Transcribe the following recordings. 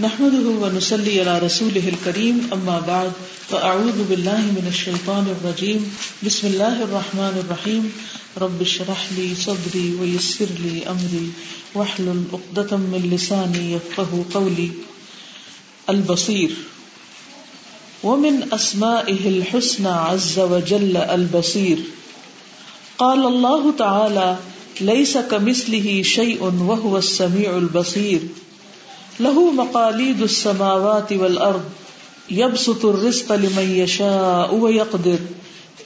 نحمده ونسلي على رسوله الكريم اما بعد فاعوذ بالله من الشيطان الرجيم. بسم الله الرحمن الرحيم. رب اشرح لي صدري ويسر لي امري واحلل عقدة من لساني يفقهوا قولي. البصير. ومن اسمائه الحسنى عز وجل البصير. قال الله تعالى ليس كمثله شيء وهو السميع البصير. لہو مقالید السماوات والارض یبسط الرزق لمن یشاء ویقدر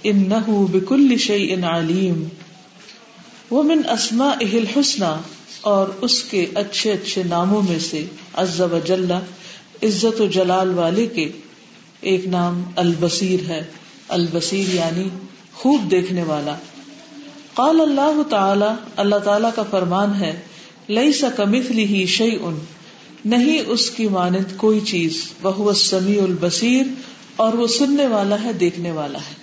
انه بكل شيء علیم ومن اسمائه الحسنى اور اس کے اچھے اچھے ناموں میں سے عز و جل عزت و جلال والے کے ایک نام البصیر ہے البصیر یعنی خوب دیکھنے والا قال اللہ تعالی اللہ تعالی کا فرمان ہے لئی کمثله شيء نہیں اس کی مانند کوئی چیز۔ وہ سمیع البصیر اور وہ سننے والا ہے، دیکھنے والا ہے۔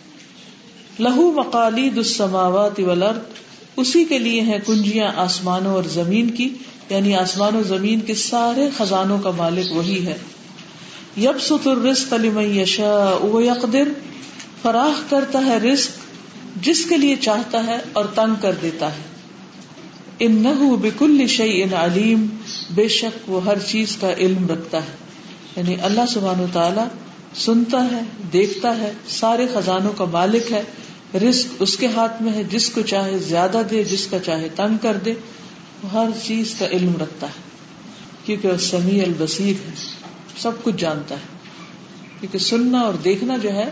لہو مقالید السماوات والارض، اسی کے لیے ہیں کنجیاں آسمانوں اور زمین کی۔ یعنی آسمان و زمین کے سارے خزانوں کا مالک وہی ہے۔ یب ست الرزق لمن یشاء یقدر، فراخ کرتا ہے رزق جس کے لیے چاہتا ہے اور تنگ کر دیتا ہے۔ انہو بکل شعی ان علیم بے شک وہ ہر چیز کا علم رکھتا ہے۔ یعنی اللہ سبحانہ تعالی سنتا ہے، دیکھتا ہے، سارے خزانوں کا مالک ہے۔ رزق اس کے ہاتھ میں ہے، جس کو چاہے زیادہ دے، جس کا چاہے تنگ کر دے۔ وہ ہر چیز کا علم رکھتا ہے۔ کیونکہ وہ سمیع البصیر ہے، سب کچھ جانتا ہے۔ کیونکہ سننا اور دیکھنا جو ہے،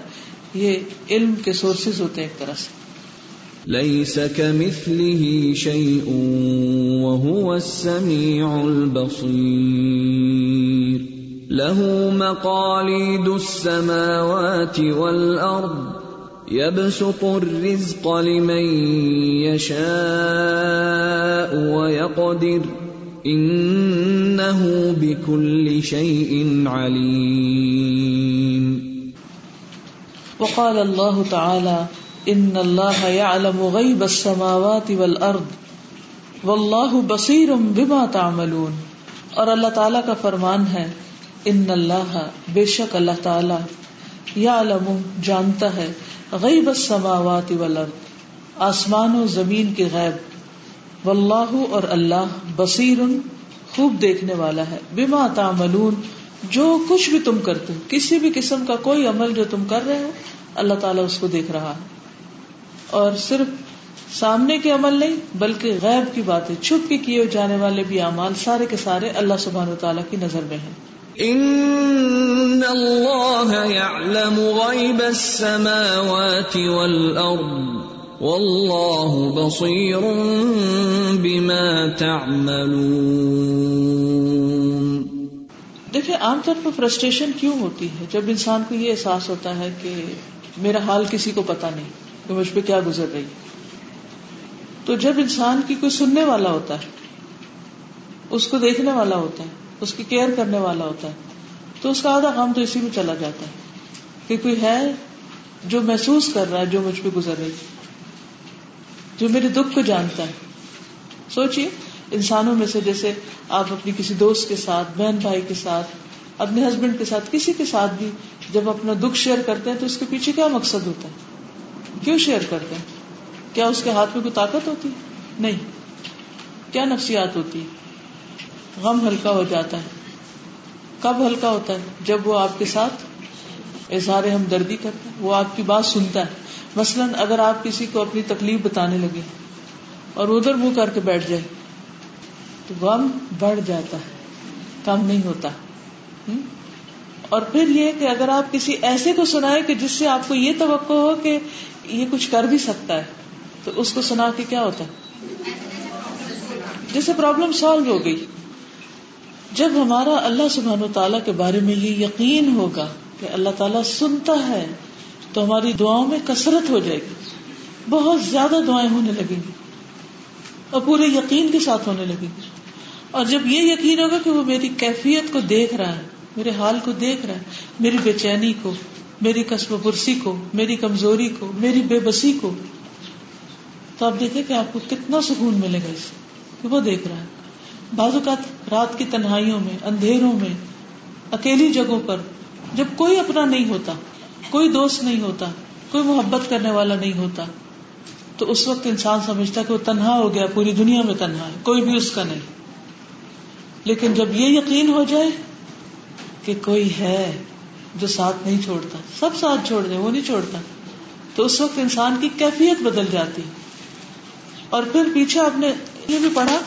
یہ علم کے سورسز ہوتے ہیں ایک طرح سے۔ ليس كمثله شيء وهو السميع البصير. له مقاليد السماوات والارض يبسط الرزق لمن يشاء ويقدر. انه بكل شيء عليم. وقال الله تعالى ان اللہ يعلم غیب السماوات والارض واللہ بصیر بما تعملون۔ اور اللہ تعالی کا فرمان ہے ان اللہ بے شک اللہ تعالی یعلم، جانتا ہے غیب السماوات والارض، آسمان و زمین کے غیب۔ واللہ اور اللہ بصیر، خوب دیکھنے والا ہے۔ بما تعملون، جو کچھ بھی تم کرتے ہو، کسی بھی قسم کا کوئی عمل جو تم کر رہے ہو، اللہ تعالیٰ اس کو دیکھ رہا ہے۔ اور صرف سامنے کے عمل نہیں بلکہ غیب کی باتیں چھپ کے کیے جانے والے بھی اعمال سارے کے سارے اللہ سبحانہ و تعالیٰ کی نظر میں ہیں۔ ان اللہ غیب السماوات والارض واللہ بصیر بما تعملون۔ دیکھیں عام طور پر فرسٹریشن کیوں ہوتی ہے؟ جب انسان کو یہ احساس ہوتا ہے کہ میرا حال کسی کو پتا نہیں۔ کہ مجھ پہ کیا گزر رہی۔ تو جب انسان کی کوئی سننے والا ہوتا ہے، اس کو دیکھنے والا ہوتا ہے، اس کی کیئر کرنے والا ہوتا ہے، تو اس کا آدھا کام تو اسی میں چلا جاتا ہے کہ کوئی ہے جو محسوس کر رہا ہے، جو مجھ پہ گزر رہی۔ جو میرے دکھ کو جانتا ہے۔ سوچیے انسانوں میں سے جیسے آپ اپنی کسی دوست کے ساتھ، بہن بھائی کے ساتھ، اپنے ہسبینڈ کے ساتھ، کسی کے ساتھ بھی جب اپنا دکھ شیئر کرتے ہیں تو اس کے پیچھے کیا مقصد ہوتا ہے؟ کیوں شیئر کرتے ہیں؟ کیا اس کے ہاتھ میں کوئی طاقت ہوتی؟ نہیں. کیا نفسیات ہوتی؟ غم ہلکا ہو جاتا ہے. کب ہلکا ہوتا ہے؟ جب وہ آپ کے ساتھ اظہار ہمدردی کرتا ہے. وہ آپ کی بات سنتا ہے. مثلاً اگر آپ کسی کو اپنی تکلیف بتانے لگے اور ادھر منہ کر کے بیٹھ جائے، تو غم بڑھ جاتا ہے. کم نہیں ہوتا. اور پھر یہ کہ اگر آپ کسی ایسے کو سنائے کہ جس سے آپ کو یہ توقع ہو کہ یہ کچھ کر بھی سکتا ہے، تو اس کو سنا کے کیا ہوتا ہے؟ جیسے پرابلم سالو ہو گئی۔ جب ہمارا اللہ سبحان و تعالیٰ کے بارے میں یہ یقین ہوگا کہ اللہ تعالیٰ سنتا ہے، تو ہماری دعاؤں میں کثرت ہو جائے گی۔ بہت زیادہ دعائیں ہونے لگیں گی اور پورے یقین کے ساتھ ہونے لگیں گی۔ اور جب یہ یقین ہوگا کہ وہ میری کیفیت کو دیکھ رہا ہے، میرے حال کو دیکھ رہا ہے، میری بے چینی کو میری قصب پرسی کو، میری کمزوری کو، میری بے بسی کو۔ تو آپ دیکھیں کہ آپ کو کتنا سکون ملے گا اس سے، کہ وہ دیکھ رہا ہے۔ بعض اوقات رات کی تنہائیوں میں، اندھیروں میں، اکیلی جگہوں پر جب کوئی اپنا نہیں ہوتا، کوئی دوست نہیں ہوتا، کوئی محبت کرنے والا نہیں ہوتا، تو اس وقت انسان سمجھتا کہ وہ تنہا ہو گیا، پوری دنیا میں تنہا ہے، کوئی بھی اس کا نہیں۔ لیکن جب یہ یقین ہو جائے کہ کوئی ہے جو ساتھ نہیں چھوڑتا۔ سب ساتھ چھوڑ دیں، وہ نہیں چھوڑتا۔ تو اس وقت انسان کی کیفیت بدل جاتی۔ اور پھر پیچھے آپ نے یہ بھی پڑھا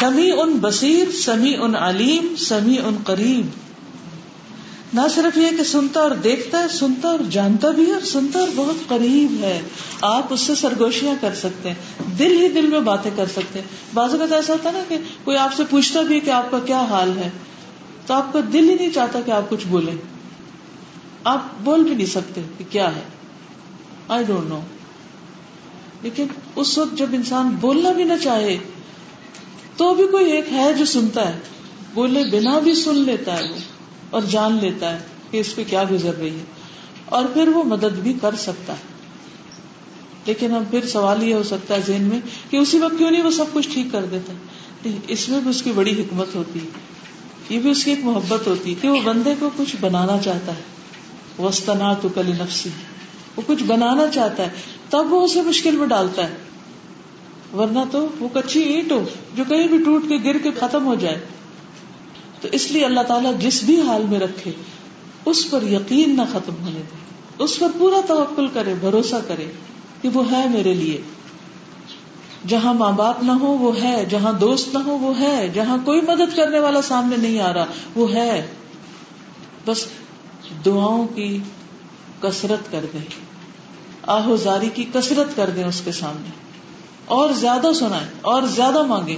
سمی ان بصیر سمی ان علیم سمی ان قریب۔ نہ صرف یہ کہ سنتا اور دیکھتا ہے، سنتا اور جانتا بھی ہے، اور سنتا اور بہت قریب ہے۔ آپ اس سے سرگوشیاں کر سکتے ہیں، دل ہی دل میں باتیں کر سکتے ہیں۔ بازو کا تو ایسا ہوتا ہے نا کہ کوئی آپ سے پوچھتا بھی ہے کہ آپ کا کیا حال ہے۔ تو آپ کا دل ہی نہیں چاہتا کہ آپ کچھ بولیں۔ آپ بول بھی نہیں سکتے کہ کیا ہے۔ آئی ڈونٹ نو لیکن اس وقت جب انسان بولنا بھی نہ چاہے، تو بھی کوئی ایک ہے جو سنتا ہے۔ بولے بنا بھی سن لیتا ہے وہ اور جان لیتا ہے کہ اس پہ کیا گزر رہی ہے۔ اور پھر وہ مدد بھی کر سکتا ہے۔ لیکن اب پھر سوال یہ ہو سکتا ہے ذہن میں کہ اسی وقت کیوں نہیں وہ سب کچھ ٹھیک کر دیتا؟ اس میں بھی اس کی بڑی حکمت ہوتی۔ ہے یہ بھی اس کی ایک محبت ہوتی ہے کہ وہ بندے کو کچھ بنانا چاہتا ہے۔ وسطنا تو کلی نفسی وہ کچھ بنانا چاہتا ہے، تب وہ اسے مشکل میں ڈالتا ہے۔ ورنہ تو وہ کچی اینٹ ہو جو کہیں بھی ٹوٹ کے گر کے ختم ہو جائے۔ تو اس لیے اللہ تعالیٰ جس بھی حال میں رکھے، اس پر یقین نہ ختم ہونے دے۔ اس پر پورا توقل کرے، بھروسہ کرے کہ وہ ہے میرے لیے۔ جہاں ماں باپ نہ ہو وہ ہے۔ جہاں دوست نہ ہو وہ ہے۔ جہاں کوئی مدد کرنے والا سامنے نہیں آ رہا، وہ ہے۔ بس دعاؤں کی کسرت کر دیں، آہو زاری کی کسرت کر دیں اس کے سامنے۔ اور زیادہ سنائے اور زیادہ مانگے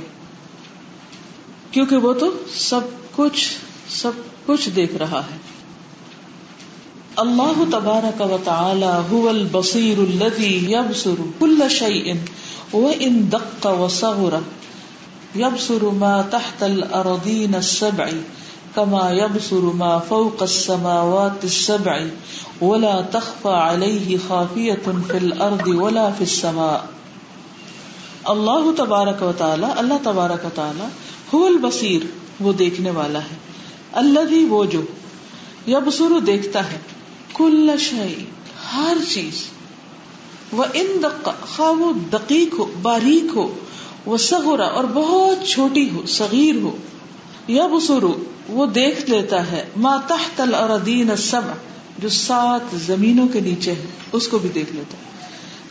کیونکہ وہ تو سب کچھ سب کچھ دیکھ رہا ہے۔ اللہ تبارک و تعالی هو البصیر الذي يبصر كل شيء وان دق وصغر يبصر ما تحت الارضين السبع۔ كما يبصر ما فوق السماوات السبع ولا تخفى عليه خافية في الارض ولا في السماء. اللہ تبارک و تعالی، اللہ تبارک و تعالی هو البصیر، وہ دیکھنے والا ہے۔ اللہ بھی وہ جو یا دیکھتا ہے۔ کل شہی ہر چیز۔ وہ ان خواہ وہ دقیق ہو، باریک ہو، وہ سگورا اور بہت چھوٹی ہو، صغیر ہو۔ یا بسرو وہ دیکھ لیتا ہے، ما تحت الارضین سب جو سات زمینوں کے نیچے ہے اس کو بھی دیکھ لیتا ہے۔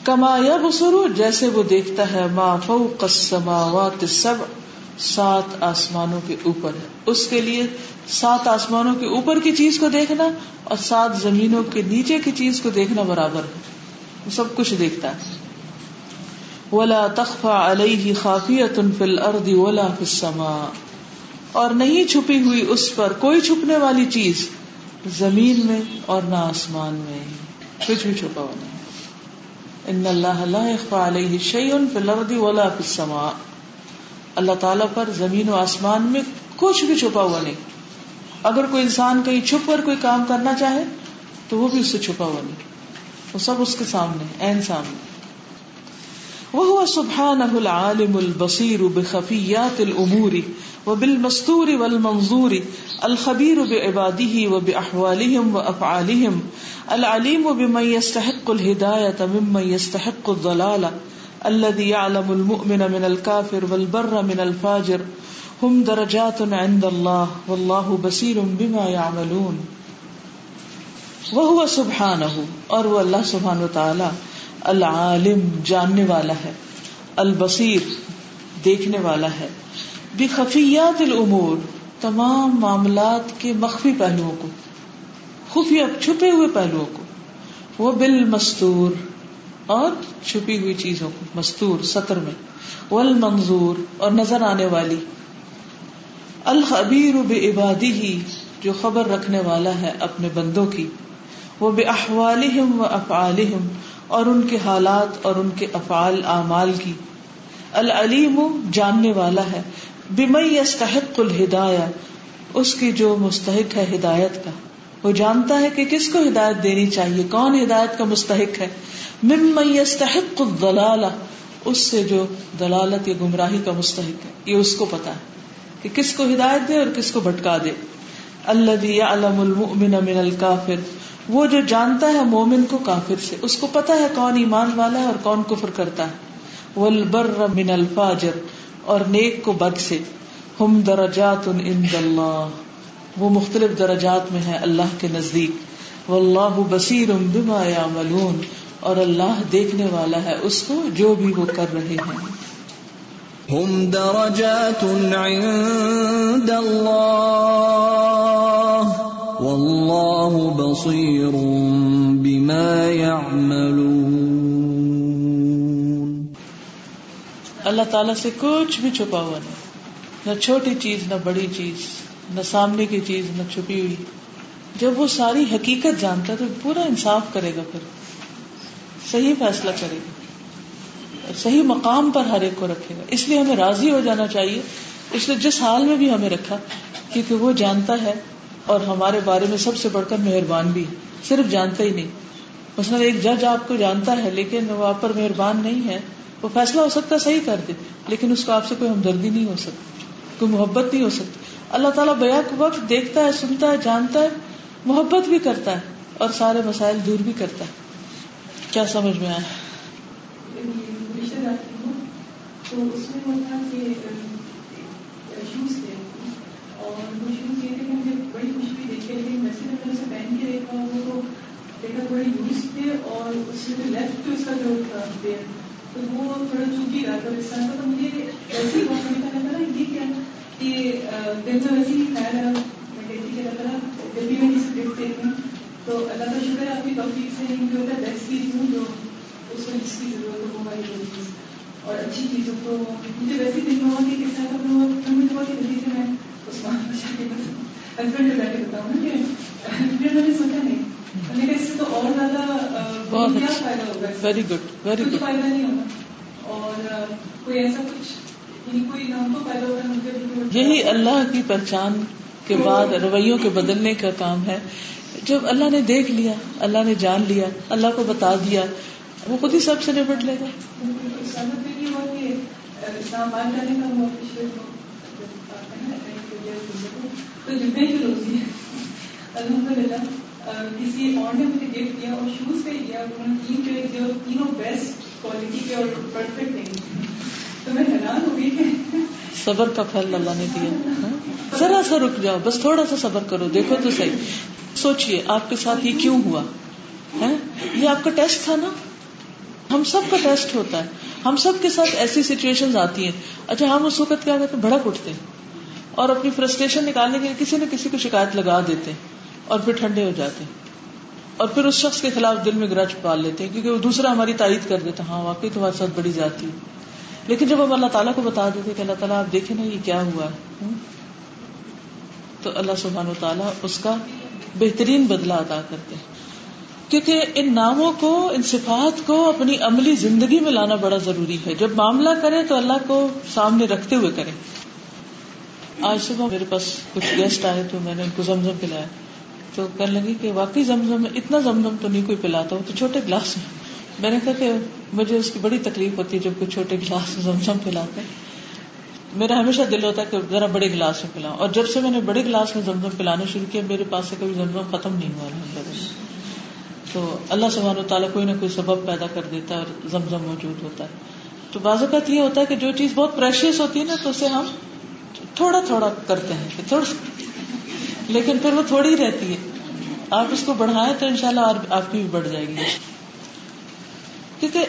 کما یا بسرو جیسے وہ دیکھتا ہے، ما فوق السماوات السبع، سات آسمانوں کے اوپر ہے۔ اس کے لیے سات آسمانوں کے اوپر کی چیز کو دیکھنا اور سات زمینوں کے نیچے کی چیز کو دیکھنا برابر ہے۔ وہ سب کچھ دیکھتا ہے۔ ولا تخفا علیہ خافیت فی الارض ولا فی السماء۔ اور نہیں چھپی ہوئی اس پر کوئی چھپنے والی چیز زمین میں اور نہ آسمان میں کچھ بھی چھپا ہوا نہیں۔ ان اللہ لا يخفى عليه شيء الارض ولا في السماء۔ اللہ تعالیٰ پر زمین و آسمان میں کچھ بھی چھپا ہوا نہیں۔ اگر کوئی انسان کہیں چھپ کر کوئی کام کرنا چاہے تو وہ بھی اس سے چھپا ہوا نہیں۔ وہ سب اس کے سامنے این سامنے۔ وہ سبحانہ العالم البصیر بخفیات الامور۔ وبالمستور والمنظور الخبیر بعباده وباحوالهم وافعالهم العلیم بمن يستحق الهدایة ممن يستحق الضلالة الذي يعلم المؤمن من الكافر والبر من الفاجر، هم درجات عند الله والله بصير بما يعملون وهو سبحانه اور وہ اللہ سبحانہ وتعالی العالم، جاننے والا ہے، البصیر، دیکھنے والا ہے۔ بخفیات الامور، تمام معاملات کے مخفی پہلوؤں کو، خفیہ چھپے ہوئے پہلوؤں کو، وہ بالمستور اور چھپی ہوئی چیزوں کو، مستور، سطر میں ول منظور اور نظر آنے والی۔ الخبیر بے عبادی ہی جو خبر رکھنے والا ہے اپنے بندوں کی۔ وہ بے احوال و افعالہم اور ان کے حالات اور ان کے افعال، اعمال کی۔ العلیم، جاننے والا ہے بمئی استحق الہدایہ، اس کی جو مستحق ہے ہدایت کا۔ وہ جانتا ہے کہ کس کو ہدایت دینی چاہیے، کون ہدایت کا مستحق ہے۔ مم يستحق الضلالہ، اس سے جو دلالت یا گمراہی کا مستحق ہے۔ یہ اس کو پتا ہے کہ کس کو ہدایت دے اور کس کو بھٹکا دے۔ الذي يعلم المؤمن من الكافر وہ جو جانتا ہے مومن کو کافر سے، اس کو پتا ہے کون ایمان والا ہے اور کون کفر کرتا ہے۔ والبر من الفاجر اور نیک کو بد سے. ہم درجات عند اللہ. وہ مختلف درجات میں ہے اللہ کے نزدیک. واللہ بصیر بما اور اللہ دیکھنے والا ہے اس کو جو بھی وہ کر رہے ہیں. ہم درجات عند اللہ. واللہ بصیر بما يعملون اللہ تعالیٰ سے کچھ بھی چھپا ہوا نہیں۔ نہ چھوٹی چیز، نہ بڑی چیز، نہ سامنے کی چیز، نہ چھپی ہوئی۔ جب وہ ساری حقیقت جانتا ہے تو پورا انصاف کرے گا پھر۔ صحیح فیصلہ کرے گا۔ صحیح مقام پر ہر ایک کو رکھے گا۔ اس لیے ہمیں راضی ہو جانا چاہیے۔ اس نے جس حال میں بھی ہمیں رکھا، کیونکہ وہ جانتا ہے اور ہمارے بارے میں سب سے بڑھ کر مہربان بھی صرف جانتا ہی نہیں۔ مثلاً ایک جج آپ کو جانتا ہے، لیکن وہ آپ پر مہربان نہیں ہے۔ وہ فیصلہ ہو سکتا صحیح کر دے، لیکن اس کو آپ سے کوئی ہمدردی نہیں ہو سکتی، کوئی محبت نہیں ہو سکتی۔ اللہ تعالیٰ بیاک وقت دیکھتا ہے، سنتا ہے، جانتا ہے، محبت بھی کرتا ہے اور سارے مسائل دور بھی کرتا ہے۔ کیا سمجھ میں آیا؟ تو اس میں ہوتا کہ شوز تھے۔ اور وہ شوز یہ تھے کہ مجھے بڑی خوشبو دیکھے لیکن ویسے جب میں اسے پہن کے دیکھا وہ تو دیکھا تھوڑے یوز تھے اور اس میں لیفٹ اس کا جو تھا پیر تو وہ تھوڑا چوکی رہا تھا اس طرح کا تو مجھے ویسے ہی بہت نکلا لگا نا، یہ کیا کہ دن میں ویسے ہی کھایا رہا میں کہتی کہ اللہ جب بھی میں کسی گفٹ دیکھتی ہوں تو اللہ کا شکر ہے، آپ کی توفیق سے جو ہوتا ہے بیسٹ چیز ہوں، جو اس میں جس کی ضرورت ہے، وہ ہماری چیز اور اچھی چیزوں کو مجھے ویسے دن میں ہوا کہ کس طرح کا مجھے ہوا کہ جلدی سے میں اس ہسبینڈ سے بیٹھے بتاؤں نا کہ میں نے سوچا نہیں۔ تو اور زیادہ ویری گڈ ویری گڈ فائدہ نہیں ہوگا۔ اور کوئی ایسا کچھ یعنی یہی اللہ کی پہچان کے بعد رویوں کے بدلنے کا کام ہے۔ جب اللہ نے دیکھ لیا اللہ نے جان لیا اللہ کو بتا دیا وہ خود ہی سب سے نپٹ لے گا۔ الحمد للہ کسی اور نے مجھے گفٹ دیا اور شوز پہ دیا، انہوں نے تین پہ جو تینوں بیسٹ کوالٹی کے اور پرفیکٹ نہیں تو میں حیران ہو گئی کہ صبر کا پھل اللہ نے دیا۔ ہاں؟ ذرا سا رک جاؤ، بس تھوڑا سا صبر کرو، دیکھو تو صحیح۔ سوچئے، آپ کے ساتھ یہ کیوں ہوا؟ ہے یہ آپ کا ٹیسٹ تھا نا؟ ہم سب کا ٹیسٹ ہوتا ہے۔ ہم سب کے ساتھ ایسی سچویشن آتی ہیں۔ اچھا ہم اس وقت کیا کہتے ہیں؟ بڑک اٹھتے ہیں اور اپنی فرسٹریشن نکالنے کے لیے کسی نہ کسی کو شکایت لگا دیتے ہیں۔ اور پھر ٹھنڈے ہو جاتے ہیں۔ اور پھر اس شخص کے خلاف دل میں گرج پال لیتے ہیں، کیونکہ وہ دوسرا ہماری تائید کر دیتا ہاں واقعی تمہارے ساتھ بڑی جاتی ہے۔ لیکن جب ہم اللہ تعالیٰ کو بتا دیتے کہ اللہ تعالیٰ، آپ دیکھیں نا، یہ کیا ہوا ہے؟ تو اللہ سبحان و تعالیٰ اس کا بہترین بدلہ ادا کرتے ہیں۔ کیونکہ ان ناموں کو، ان صفات کو اپنی عملی زندگی میں لانا بڑا ضروری ہے۔ جب معاملہ کرے تو اللہ کو سامنے رکھتے ہوئے کرے آج صبح میرے پاس کچھ گیسٹ آئے تو میں نے ان کو زمزم پلایا۔ تو کہنے لگی کہ واقعی زمزم میں اتنا زمزم تو نہیں کوئی پلاتا، وہ تو چھوٹے گلاس میں میں نے کہا کہ مجھے اس کی بڑی تکلیف ہوتی ہے جب کوئی چھوٹے گلاس میں زمزم پلاتے میرا ہمیشہ دل ہوتا ہے کہ ذرا بڑے گلاس میں پلاؤں۔ اور جب سے میں نے بڑے گلاس میں زمزم پلانا شروع کیا، میرے پاس سے کبھی زمزم ختم نہیں ہوا۔ الحمد تو اللہ سبحانہ و تعالیٰ کوئی نہ کوئی سبب پیدا کر دیتا ہے اور زمزم موجود ہوتا ہے۔ تو بعض اوقات یہ ہوتا ہے کہ جو چیز بہت پریشیس ہوتی ہے نا، تو اسے ہم تھوڑا تھوڑا کرتے ہیں تھوڑا لیکن پھر وہ تھوڑی رہتی ہے۔ آپ اس کو بڑھائیں تو انشاءاللہ شاء آپ کی بھی بڑھ جائے گی۔ کیونکہ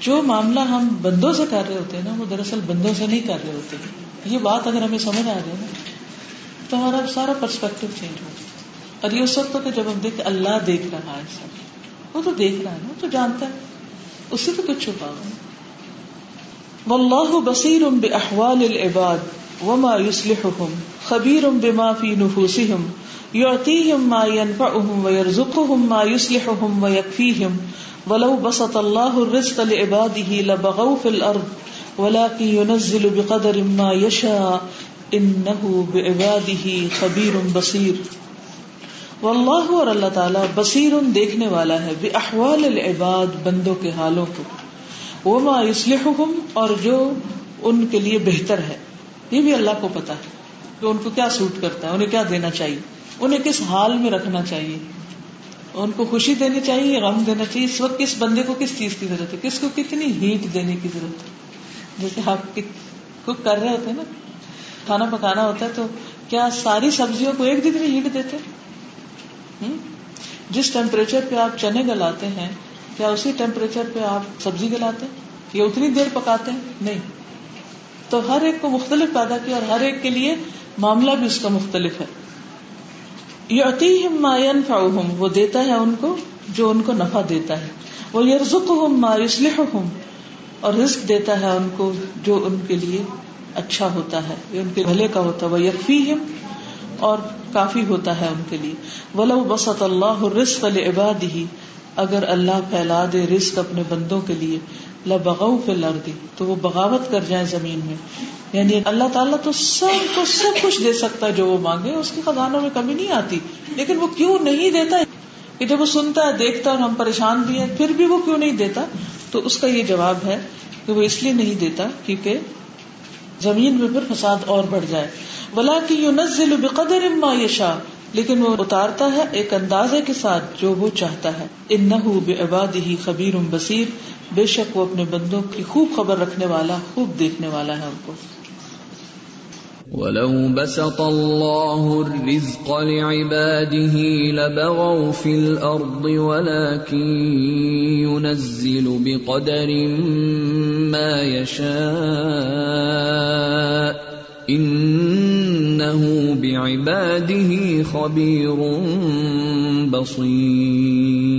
جو معاملہ ہم بندوں سے کر رہے ہوتے ہیں نا، وہ دراصل بندوں سے نہیں کر رہے ہوتے۔ یہ بات اگر ہمیں سمجھ آ جائے نا، تو ہمارا سارا پرسپیکٹو چینج ہو اور یہ اس وقت کہ جب ہم دیکھ اللہ دیکھ رہا ہے سب۔ وہ تو دیکھ رہا ہے نا تو جانتا ہے۔ اس سے تو کچھ چھپا ہوا واللہ بصیر باحوال العباد وما يصلحهم۔ خبیر بما في نفوسهم يعطيهم ما ينفعهم ويرزقهم ما يصلحهم ويكفيهم ولو بسط الله الرزق لعباده لبغوا في الارض ولكن ينزل بقدر ما يشاء انه بعباده خبیر بصیر۔ واللہ اور اللہ تعالیٰ بصیر دیکھنے والا ہے بے احوال العباد بندوں کے حالوں کو۔ وہ ما اور جو ان کے لیے بہتر ہے، یہ بھی اللہ کو پتا ہے۔ کہ ان کو کیا سوٹ کرتا ہے؟ انہیں کیا دینا چاہیے؟ انہیں کس حال میں رکھنا چاہیے؟ ان کو خوشی دینی چاہیے یا غم دینا چاہیے؟ اس وقت کس بندے کو کس چیز کی ضرورت ہے؟ کس کو کتنی ہیٹ دینے کی ضرورت ہے؟ جیسے آپ کوک کر رہے ہوتے ہیں نا، کھانا پکانا ہوتا ہے تو کیا ساری سبزیوں کو ایک جتنی ہیٹ دیتے جس ٹیمپریچر پہ آپ چنے گلاتے ہیں، کیا اسی ٹیمپریچر پہ آپ سبزی گلاتے ہیں؟ یا اتنی دیر پکاتے ہیں؟ نہیں۔ تو ہر ایک کو مختلف پیدا کیا اور ہر ایک کے لیے معاملہ بھی اس کا مختلف ہے۔ وہ دیتا ہے ان کو جو ان کو نفع دیتا ہے۔ وہ یرزق ہوں ہوں اور رزق دیتا ہے ان کو جو ان کے لیے اچھا ہوتا ہے ان کے بھلے کا ہوتا ہے۔ وہ یقفی اور کافی ہوتا ہے ان کے لیے۔ ولو بسط اللہ رزق عباد ہی اگر اللہ پھیلا دے رزق اپنے بندوں کے لیے لبغ الارض تو وہ بغاوت کر جائیں زمین میں۔ یعنی اللہ تعالیٰ تو سب کو سب کچھ دے سکتا ہے جو وہ مانگے، اس کے خزانوں میں کمی نہیں آتی۔ لیکن وہ کیوں نہیں دیتا؟ کہ جب وہ سنتا ہے، دیکھتا ہے اور ہم پریشان بھی ہیں، پھر بھی وہ کیوں نہیں دیتا؟ تو اس کا یہ جواب ہے کہ وہ اس لیے نہیں دیتا کیونکہ زمین میں پھر فساد اور بڑھ جائے۔ بلا کی یو نزل بقدر اما یشا لیکن وہ اتارتا ہے ایک اندازے کے ساتھ جو وہ چاہتا ہے۔ ان نہ عباد ہی خبیر بصیر بے شک وہ اپنے بندوں کی خوب خبر رکھنے والا، خوب دیکھنے والا ہے ان کو۔ ولو بسط الله الرزق لعباده لبغوا في الارض ولكن ينزل بقدر ما يشاء انه بعباده خبير بصير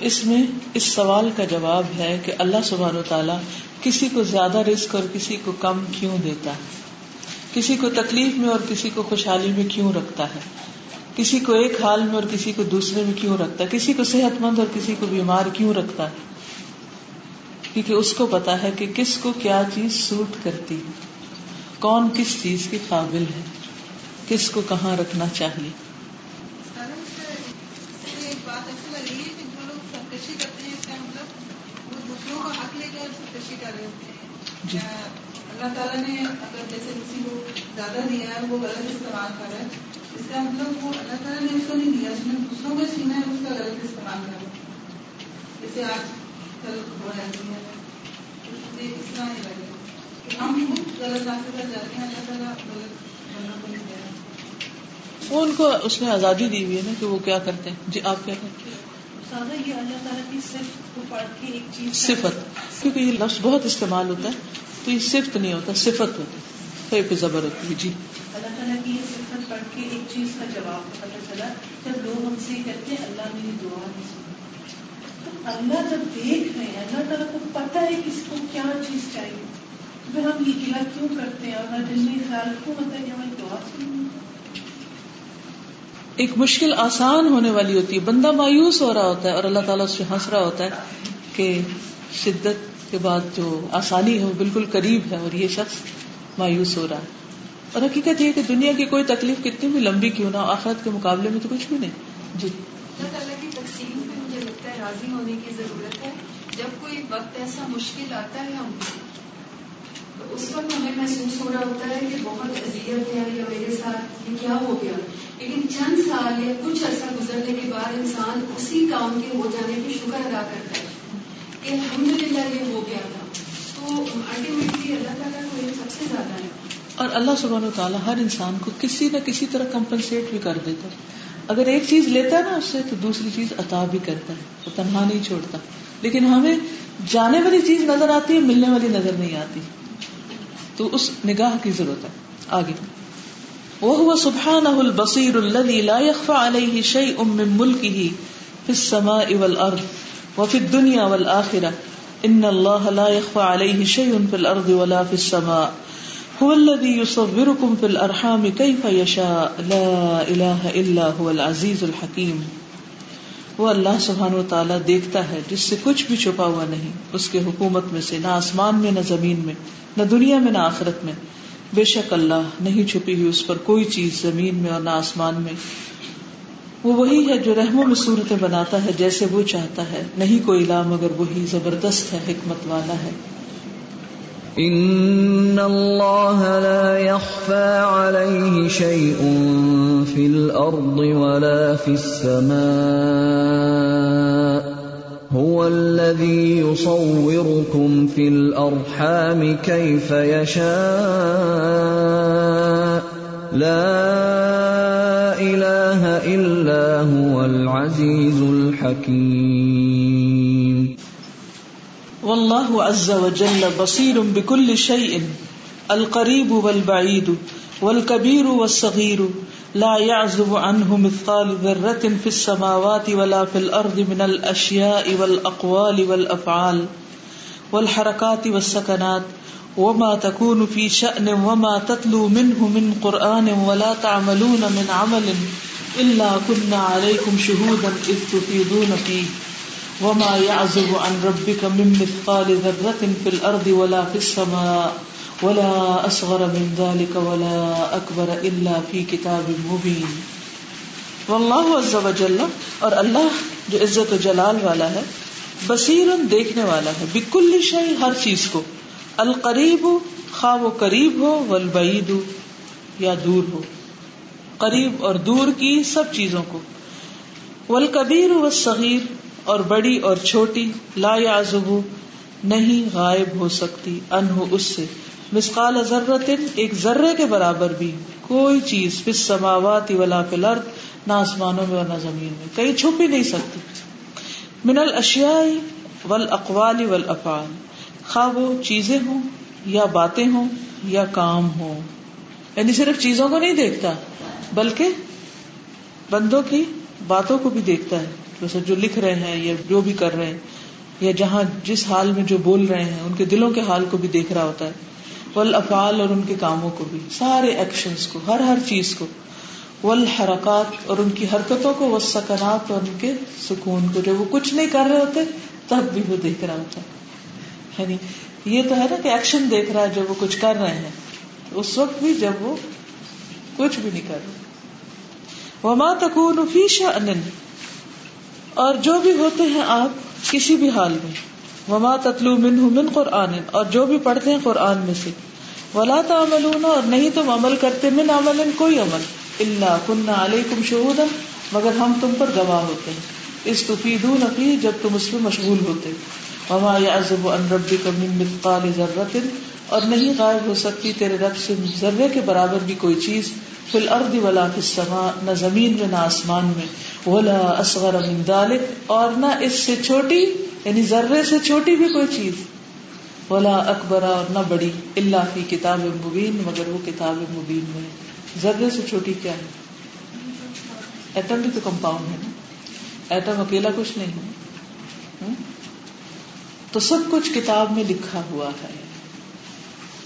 تو اس میں اس سوال کا جواب ہے کہ اللہ سبحانہ و تعالیٰ کسی کو زیادہ رسک اور کسی کو کم کیوں دیتا ہے؟ کسی کو تکلیف میں اور کسی کو خوشحالی میں کیوں رکھتا ہے؟ کسی کو ایک حال میں اور کسی کو دوسرے میں کیوں رکھتا ہے؟ کسی کو صحت مند اور کسی کو بیمار کیوں رکھتا ہے؟ کیونکہ اس کو پتا ہے کہ کس کو کیا چیز سوٹ کرتی ہے؟ کون کس چیز کے قابل ہے؟ کس کو کہاں رکھنا چاہیے؟ جی۔ اللہ تعالیٰ نے اگر جیسے کسی کو زیادہ دیا ہے وہ غلط استعمال کر رہا ہے اس کا مطلب وہ اللہ تعالیٰ نے اس کو نہیں دیا اس نے دوسروں کو سینا ہے اس کا غلط استعمال کر رہا ہے۔ جیسے آج کل ہو رہی ہے اس طرح نہیں لگے۔ ہم خود غلط راستے پر جاتے ہیں اللہ تعالیٰ غلط بندوں کو نہیں دے رہا۔ وہ ان کو اس نے آزادی دی ہوئی ہے نا کہ وہ کیا کرتے ہیں۔ جی آپ کیا کرتے ہیں؟ یہ اللہ تعالیٰ کی صرف کو پڑھ کے ایک چیز صفت کیونکہ یہ لفظ بہت استعمال ہوتا ہے۔ تو یہ صفت نہیں ہوتا صفت ہوتی ہے۔ زبر ہوتی ہے جی۔ اللہ تعالیٰ کی یہ صفت پڑھ کے ایک چیز کا جواب پتا چلا جب لوگ ہم سے کہتے ہیں اللہ میری دعا نہیں سنی اللہ جب دیکھ رہے ہیں اللہ تعالیٰ کو پتا ہے کس کو کیا چیز چاہیے۔ پھر ہم یہ گلا کیوں کرتے ہیں؟ اور دل میں خیال کیوں ہوتا ہے کہ ہماری دعا سنی۔ ایک مشکل آسان ہونے والی ہوتی ہے۔ بندہ مایوس ہو رہا ہوتا ہے اور اللہ تعالیٰ اس سے ہنس رہا ہوتا ہے کہ شدت کے بعد جو آسانی ہے وہ بالکل قریب ہے اور یہ شخص مایوس ہو رہا ہے۔ اور حقیقت یہ کہ دنیا کی کوئی تکلیف کتنی بھی لمبی کیوں نہ آخرت کے مقابلے میں تو کچھ بھی نہیں۔ جی اللہ تعالیٰ کی تقسیم میں راضی ہونے کی ضرورت ہے۔ جب کوئی وقت ایسا مشکل آتا ہے ہم اس وقت ہمیں محسوس ہو رہا ہوتا ہے کہ بہت اذیت ہے یا میرے ساتھ یہ کیا ہو گیا؟ لیکن چند سال یا کچھ عرصہ گزرنے کے بعد انسان اسی کام کے ہو جانے کی شکر ادا کرتا ہے کہ الحمد للہ یہ ہو گیا تھا۔ تو الٹیمیٹلی اللہ تعالیٰ کو یہ سب سے زیادہ ہے۔ اور اللہ سبحان و تعالیٰ ہر انسان کو کسی نہ کسی طرح کمپنسیٹ بھی کر دیتا ہے۔ اگر ایک چیز لیتا ہے نا اس سے تو دوسری چیز عطا بھی کرتا ہے، وہ تنہا نہیں چھوڑتا۔ لیکن ہمیں جانے والی چیز نظر آتی ہے، ملنے والی نظر نہیں آتی۔ تو اس نگاہ کی ضرورت ہے، آگے۔ وہ سبحان البصیر الذي لا يخفى عليه شيء من ملكه في السماء والارض وفي الدنيا والآخرة إن الله لا يخفى عليه شيء في الأرض ولا في السماء هو الذي يصوركم في الأرحام كيف يشاء؟ لا إله إلا هو العزيز الحكيم وہ اللہ سبحان و تعالیٰ دیکھتا ہے، جس سے کچھ بھی چھپا ہوا نہیں۔ اس کے حکومت میں سے، نہ آسمان میں، نہ زمین میں، نہ دنیا میں، نہ آخرت میں۔ بے شک اللہ نہیں چھپی ہوئی اس پر کوئی چیز زمین میں اور نہ آسمان میں۔ وہ وہی ہے جو رحموں میں صورتیں بناتا ہے، جیسے وہ چاہتا ہے۔ نہیں کوئی لا مگر وہی زبردست ہے، حکمت والا ہے۔ ان اللہ لا يخفى عليه شيء في الارض ولا في السماء هو الذي يصوركم في الارحام كيف يشاء لا اله الا هو العزيز الحكيم والله عز وجل بصير بكل شيء القريب والبعيد والكبير والصغير لا يعزب عنه مثقال ذرة في السماوات ولا في الأرض من الأشياء والأقوال والأفعال والحركات والسكنات وما تكون في شأن وما تتلو منه من قرآن ولا تعملون من عمل إلا كنا عليكم شهودا إذ تفيضون فيه وما يعزب عن ربك من مثقال ذرة في الأرض ولا في السماء ولا أصغر من ذلك ولا أكبر إلا في كتاب مبين. واللہ عز و جل اور اللہ جو عزت و جلال والا ہے بصیر دیکھنے والا ہے، بکل شيء ہر چیز کو۔ القریب خواہ وہ قریب ہو، والبعید یا دور ہو۔ قریب اور دور کی سب چیزوں کو۔ والکبیر والصغیر اور بڑی اور چھوٹی لا یعزب نہیں غائب ہو سکتی انہ اس سے۔ مسقال ذرت ایک ذرے کے برابر بھی۔ کوئی چیز فی السماوات ولا فی الارض، نہ آسمانوں میں اور نہ زمین میں۔ کہیں چھپ ہی نہیں سکتی۔ من الاشیاء والاقوال والافعال۔ خواہ وہ چیزیں ہوں یا باتیں ہوں یا کام ہوں۔ یعنی صرف چیزوں کو نہیں دیکھتا، بلکہ بندوں کی باتوں کو بھی دیکھتا ہے۔ جیسے جو لکھ رہے ہیں یا جو بھی کر رہے ہیں، یا جہاں جس حال میں جو بول رہے ہیں، ان کے دلوں کے حال کو بھی دیکھ رہا ہوتا ہے۔ والافعال اور ان کے کاموں کو بھی، سارے ایکشنز کو، ہر ہر چیز کو۔ والحرکات اور ان کی حرکتوں کو، والسکنات اور ان کے سکون کو۔ جب وہ کچھ نہیں کر رہے ہوتے، تب بھی وہ دیکھ رہا ہوتا ہے۔ یعنی یہ تو ہے نا کہ ایکشن دیکھ رہا ہے جب وہ کچھ کر رہے ہیں۔ اس وقت بھی جب وہ کچھ بھی نہیں کر رہے۔ وما تکون فی شأن اور جو بھی ہوتے ہیں آپ کسی بھی حال میں. وما تتلو منہ من قرآن. اور جو بھی پڑھتے ہیں قرآن میں سے. ولا تعملون اور نہیں تم عمل کرتے من عمل کوئی عمل. اللہ کننا علیکم شہودا مگر ہم تم پر گواہ ہوتے ہیں. اس تفیدون فی جب تم اس میں مشغول ہوتے. وما یعزب عن ربک من مثقال ذرۃ اور نہیں غائب ہو سکتی تیرے رب سے ذرے کے برابر بھی کوئی چیز. فی الارض ولا فی السماء، نہ زمین میں، نہ آسمان میں، ولا اصغر من ذلک اور نہ اس سے چھوٹی یعنی ذرے سے چھوٹی بھی کوئی چیز، ولا اکبر اور نہ بڑی اللہ فی کتاب مبین، مگر وہ کتاب مبین میں ذرے سے چھوٹی کیا ہے؟ ایٹم بھی تو کمپاؤنڈ ہے نا۔ ایٹم اکیلا کچھ نہیں ہے۔ تو سب کچھ کتاب میں لکھا ہوا ہے۔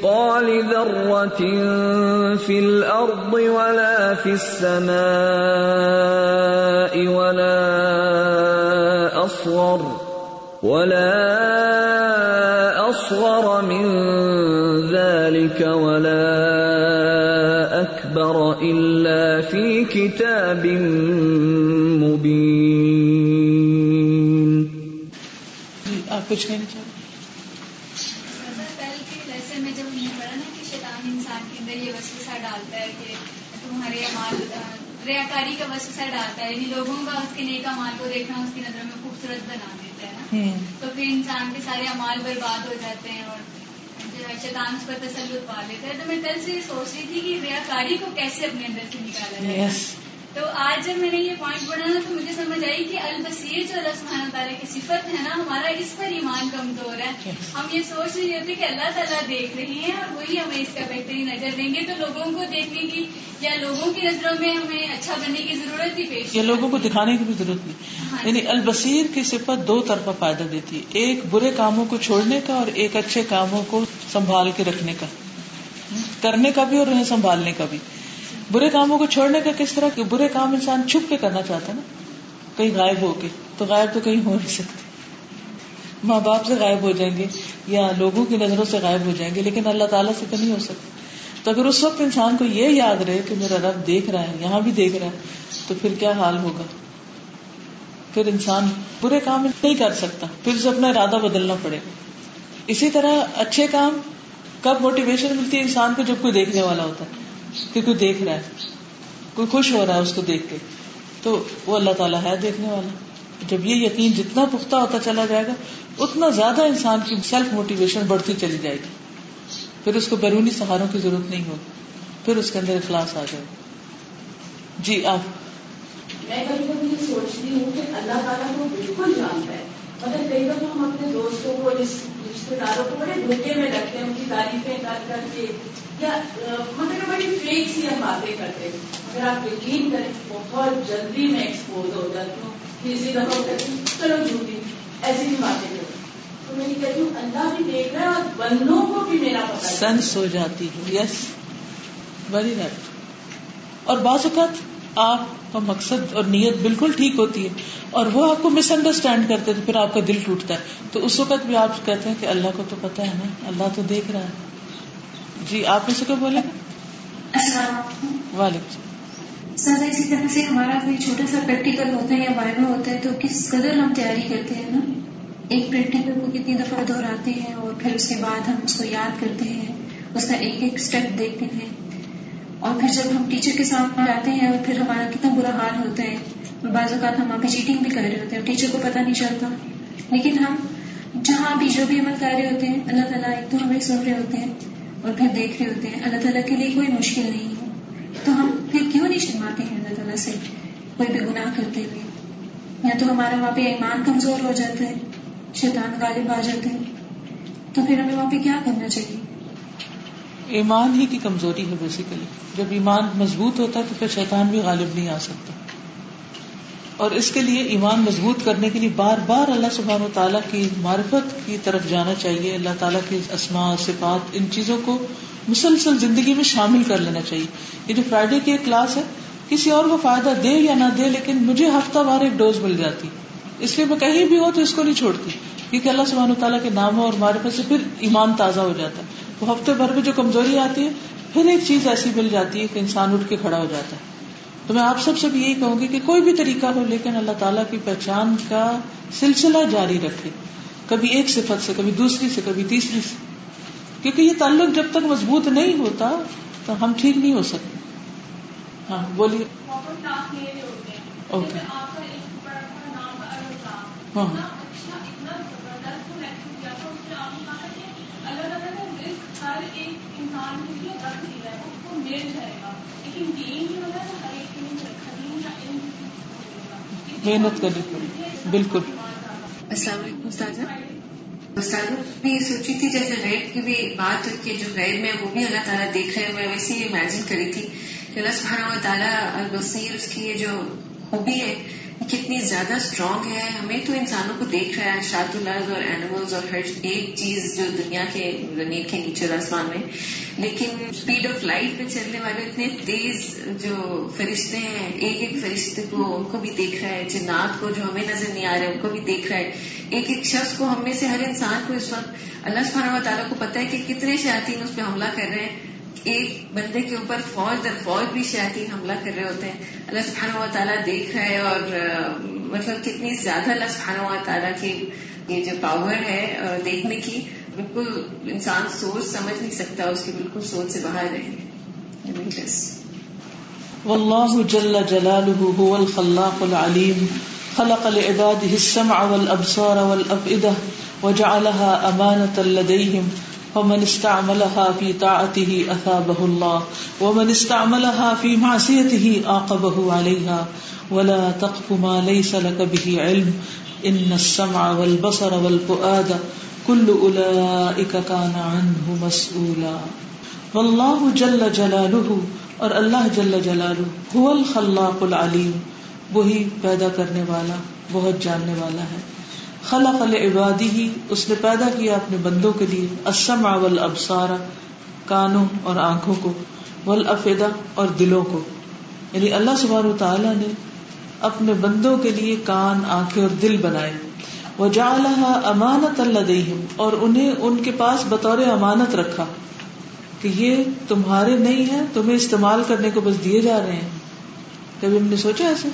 مثقال ذرة في الأرض ولا في السماء ولا أصغر ولا أصغر من ذلك ولا أكبر إلا في كتاب مبين. آپ کچھ کہنا چاہتے کل کے لیسن میں جب ہم نے پڑھا نا کہ شیطان انسان کے اندر یہ وسوسہ ڈالتا ہے کہ تمہارے امال ریاکاری کا وسوسہ ڈالتا ہے یعنی لوگوں کا اس کے نیک امال کو دیکھنا اس کی نظر میں خوبصورت بنا دیتا ہے نا۔ تو پھر انسان کے سارے امال برباد ہو جاتے ہیں اور شیطان اس پر تسلط پا لیتا ہے۔ تو میں کل سے یہ سوچ رہی تھی کہ ریاکاری کو کیسے اپنے اندر سے نکالا جائے۔ تو آج جب میں نے یہ پوائنٹ پڑھا نا تو مجھے سمجھ آئی کہ البصیر جو اللہ سبحانہ تعالیٰ کی صفت ہے نا ہمارا اس پر ایمان کمزور ہے۔ ہم یہ سوچ رہے ہوتے کہ اللہ تعالیٰ دیکھ رہے ہیں اور وہی ہمیں اس کا بہترین نظر دیں گے۔ تو لوگوں کو دیکھنے کی یا لوگوں کی نظروں میں ہمیں اچھا بننے کی ضرورت ہی پیش یہ لوگوں کو دکھانے کی بھی ضرورت نہیں۔ یعنی البصیر کی صفت دو طرفہ فائدہ دیتی ہے۔ ایک برے کاموں کو چھوڑنے کا اور ایک اچھے کاموں کو سنبھال کے رکھنے کا۔ کرنے کا بھی اور انہیں سنبھالنے کا بھی۔ برے کاموں کو چھوڑنے کا کس طرح کہ برے کام انسان چھپ کے کرنا چاہتا ہے نا؟ کہیں غائب ہو کے، تو غائب تو کہیں ہو نہیں سکتے۔ ماں باپ سے غائب ہو جائیں گے یا لوگوں کی نظروں سے غائب ہو جائیں گے، لیکن اللہ تعالیٰ سے تو نہیں ہو سکتے۔ تو اگر اس وقت انسان کو یہ یاد رہے کہ میرا رب دیکھ رہا ہے، یہاں بھی دیکھ رہا ہے، تو پھر کیا حال ہوگا؟ پھر انسان برے کام نہیں کر سکتا، پھر اسے اپنا ارادہ بدلنا پڑے۔ گا اسی طرح اچھے کام، کب موٹیویشن ملتی ہے انسان کو؟ جب کوئی دیکھنے والا ہوتا ہے۔ کہ کوئی دیکھ رہا ہے کوئی خوش ہو رہا ہے اس کو دیکھ کے۔ تو وہ اللہ تعالیٰ ہے دیکھنے والا۔ جب یہ یقین جتنا پختہ ہوتا چلا جائے گا، اتنا زیادہ انسان کی سیلف موٹیویشن بڑھتی چلی جائے گی۔ پھر اس کو بیرونی سہاروں کی ضرورت نہیں ہوگی۔ پھر اس کے اندر اخلاص آ جائے گا۔ جی آپ۔ میں کبھی کبھی یہ سوچتی ہوں کہ اللہ تعالیٰ کو بالکل جانتا ہے۔ مگر کئی بار ہم اپنے دوستوں کو رشتے داروں کو بڑے دھوکے میں رکھتے ہیں، ان کی تعریفیں کر کر کے، یا مگر بڑی فیک سی ہم باتیں کرتے ہیں۔ اگر آپ یقین کریں بہت جلدی میں ایکسپوز ہو جاتی ہوں کسی دفعہ کہتی ہوں چلو جھوٹی ایسی بھی باتیں کرتی تو میں یہ کہتی ہوں، اللہ بھی دیکھ رہا ہے اور بندوں کو بھی میرا پتا سینس ہو جاتی ہے یس ویری رائٹ اور بعض اوقات آپ کا مقصد اور نیت بالکل ٹھیک ہوتی ہے اور وہ آپ کو مس انڈرسٹینڈ کرتے تو پھر آپ کا دل ٹوٹتا ہے۔ تو اس وقت بھی آپ کہتے ہیں کہ اللہ کو تو پتا ہے نا، اللہ تو دیکھ رہا ہے۔ جی آپ میں سے کیا بولے وعلیکم سر، اسی طرح سے ہمارا کوئی چھوٹا سا پریکٹیکل ہوتا ہے یا وائبا ہوتا ہے تو کس قدر ہم تیاری کرتے ہیں نا؟ ایک پریکٹیکل کو کتنی دفعہ دہراتے ہیں اور پھر اس کے بعد ہم اس کو یاد کرتے ہیں، اس کا ایک ایک اسٹیپ دیکھتے ہیں۔ اور پھر جب ہم ٹیچر کے سامنے جاتے ہیں اور پھر ہمارا کتنا برا حال ہوتا ہے اور بعض اوقات ہم وہاں پہ چیٹنگ بھی کر رہے ہوتے ہیں ٹیچر کو پتا نہیں چلتا۔ لیکن ہم جہاں بھی جو بھی عمل کر رہے ہوتے ہیں، اللہ تعالیٰ ایک تو ہمیں سن رہے ہوتے ہیں اور پھر دیکھ رہے ہوتے ہیں۔ اللہ تعالیٰ کے لیے کوئی مشکل نہیں ہے۔ تو ہم پھر کیوں نہیں شرماتے ہیں اللہ تعالیٰ سے کوئی بھی گناہ کرتے ہوئے؟ یا تو ہمارا وہاں پہ ایمان کمزور ہو جاتا ہے، شیطان غالب آ جاتے ہیں تو پھر ہمیں وہاں پہ کیا کرنا چاہیے؟ ایمان ہی کی کمزوری ہے بیسیکلی جب ایمان مضبوط ہوتا ہے تو پھر شیطان بھی غالب نہیں آ سکتا. اور اس کے لیے ایمان مضبوط کرنے کے لیے بار بار اللہ سبحانہ و تعالیٰ کی معرفت کی طرف جانا چاہیے. اللہ تعالیٰ کی اسماء، صفات، ان چیزوں کو مسلسل زندگی میں شامل کر لینا چاہیے. یہ جو فرائیڈے کی ایک کلاس ہے، کسی اور کو فائدہ دے یا نہ دے، لیکن مجھے ہفتہ بار ایک ڈوز مل جاتی. اس لیے میں کہیں بھی ہو تو اس کو نہیں چھوڑتی کیونکہ اللہ سبحانہ تعالیٰ کے ناموں اور معرفت سے پھر ایمان تازہ ہو جاتا ہے۔ وہ ہفتے بھر میں جو کمزوری آتی ہے پھر ایک چیز ایسی مل جاتی ہے کہ انسان اٹھ کے کھڑا ہو جاتا ہے۔ تو میں آپ سب سے بھی یہی کہوں گی کہ کوئی بھی طریقہ ہو لیکن اللہ تعالیٰ کی پہچان کا سلسلہ جاری رکھے۔ کبھی ایک صفت سے کبھی دوسری سے کبھی تیسری سے۔ کیونکہ یہ تعلق جب تک مضبوط نہیں ہوتا تو ہم ٹھیک نہیں ہو سکتے۔ ہاں بولیے۔ اوکے ہاں۔ محنت کرنی پڑی۔ بالکل۔ السلام علیکم استاذہ۔ استاذہ میں یہ سوچی تھی جیسے غیب کی بھی بات ہوئی کہ جو غیب میں وہ بھی اللہ تعالیٰ دیکھ رہے ہیں میں ویسے ہی امیجن کری تھی کہ اللہ سبحانہ و تعالیٰ البصیر اس کی یہ جو خوبی ہے کتنی زیادہ اسٹرانگ ہے۔ ہمیں تو انسانوں کو دیکھ رہا ہے شاد الز اور اینیملز اور ہر ایک چیز جو دنیا کے زمین کے نیچے آسمان میں۔ لیکن اسپیڈ آف لائٹ پہ چلنے والے اتنے تیز جو فرشتے ہیں، ایک ایک فرشتے کو، ان کو بھی دیکھ رہا ہے، جنات کو جو ہمیں نظر نہیں آ رہے، ان کو بھی دیکھ رہا ہے۔ ایک ایک شخص کو ہم میں سے ہر انسان کو اس وقت اللہ سبحانہ و تعالیٰ کو پتا ہے کہ کتنے شاطین اس پہ حملہ کر رہے ہیں۔ ایک بندے کے اوپر فوج در فوج بھی شاطین حملہ کر رہے ہوتے ہیں۔ اللہ سبحانہ و تعالیٰ دیکھ رہا ہے اور مطلب کتنی زیادہ اللہ سبحانہ و تعالیٰ کی یہ جو پاور ہے دیکھنے کی بالکل انسان سوچ سمجھ نہیں سکتا، اس کی بالکل سوچ سے باہر رہے واللہ جل جلالہ هو الخلاق العلیم۔ خلق لعباده السمع والابصار والافئدہ۔ وجعلها امانة لديهم۔ فمن استعملها في طاعته اثابه الله، ومن استعملها في معصيته عاقبه عليها، ولا تقف ما ليس لك به علم ان السمع والبصر والفؤاد، كل اولئك كان عنه مسؤولا. والله جل جلاله، اور اللہ جل جلالہ هو الخلاق العلیم، وہی پیدا کرنے والا، بہت جاننے والا ہے۔ خلق العبادی ہی اس نے پیدا کیا اپنے بندوں کے لیے اسم اول ابسارا کانوں اور آنکھوں کو ولافیدہ اور دلوں کو۔ یعنی اللہ سبحانہ تعالیٰ نے اپنے بندوں کے لیے کان، آنکھیں اور دل بنائے۔ وہ امانت اللہ اور انہیں ان کے پاس بطور امانت رکھا کہ یہ تمہارے نہیں ہے تمہیں استعمال کرنے کو بس دیے جا رہے ہیں۔ کبھی ہم نے سوچا ایسے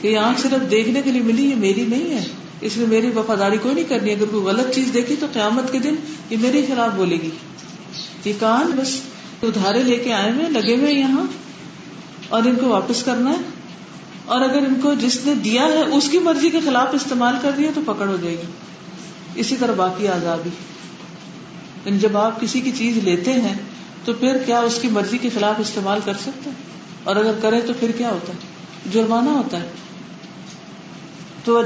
کہ یہ آنکھ صرف دیکھنے کے لیے ملی یہ میری نہیں ہے۔ اس میں میری وفاداری کوئی نہیں کرنی، اگر کوئی غلط چیز دیکھی تو قیامت کے دن یہ میرے خلاف بولے گی۔ یہ کان بس ادھارے لے کے آئے ہوئے، لگے ہوئے یہاں، اور ان کو واپس کرنا ہے۔ اور اگر ان کو جس نے دیا ہے، اس کی مرضی کے خلاف استعمال کر دیا تو پکڑ ہو جائے گی۔ اسی طرح باقی آزادی۔ یعنی جب آپ کسی کی چیز لیتے ہیں، تو پھر کیا اس کی مرضی کے خلاف استعمال کر سکتے ہیں؟ اور اگر کرے تو پھر کیا ہوتا ہے؟ جرمانہ ہوتا ہے۔ تو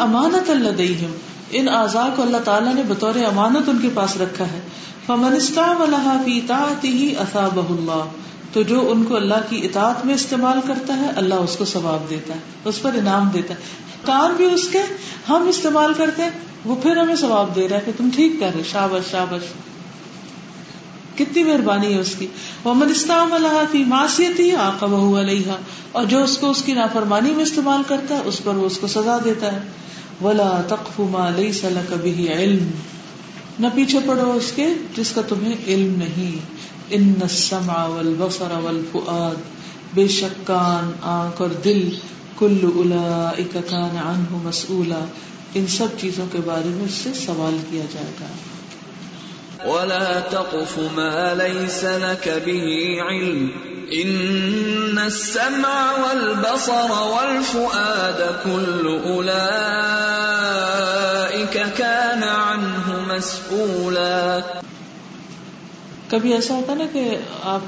امانت اللہ دئی ان اعضاء کو اللہ تعالیٰ نے بطور امانت ان کے پاس رکھا ہے. فمنستا ہی اصاب اللہ. تو جو ان کو اللہ کی اطاعت میں استعمال کرتا ہے، اللہ اس کو ثواب دیتا ہے، اس پر انعام دیتا ہے. کار بھی اس کے ہم استعمال کرتے ہیں، وہ پھر ہمیں ثواب دے رہا ہے کہ تم ٹھیک کر رہے شابش شابش کتنی مہربانی ہے اس کی۔ وہ منستام اللہ کی معاشیت ہی آقا علیہ اور جو اس کو اس کی نافرمانی میں استعمال کرتا ہے، اس پر وہ اس کو سزا دیتا ہے۔ ولا تقف ما ليس لك به علم۔ نہ پیچھے پڑو اس کے جس کا تمہیں علم نہیں۔ ان السمع والبصر والفؤاد۔ بے شک کان، آنکھ اور دل، کل اولئک کان عنہ مسئولا۔ ان سب چیزوں کے بارے میں اس سے سوال کیا جائے گا۔ ولا تقف ما ليس لك به علم. ان السمع والبصر والفؤاد كل اولئك كان عنه مسؤولا. کبھی ایسا ہوتا نا کہ آپ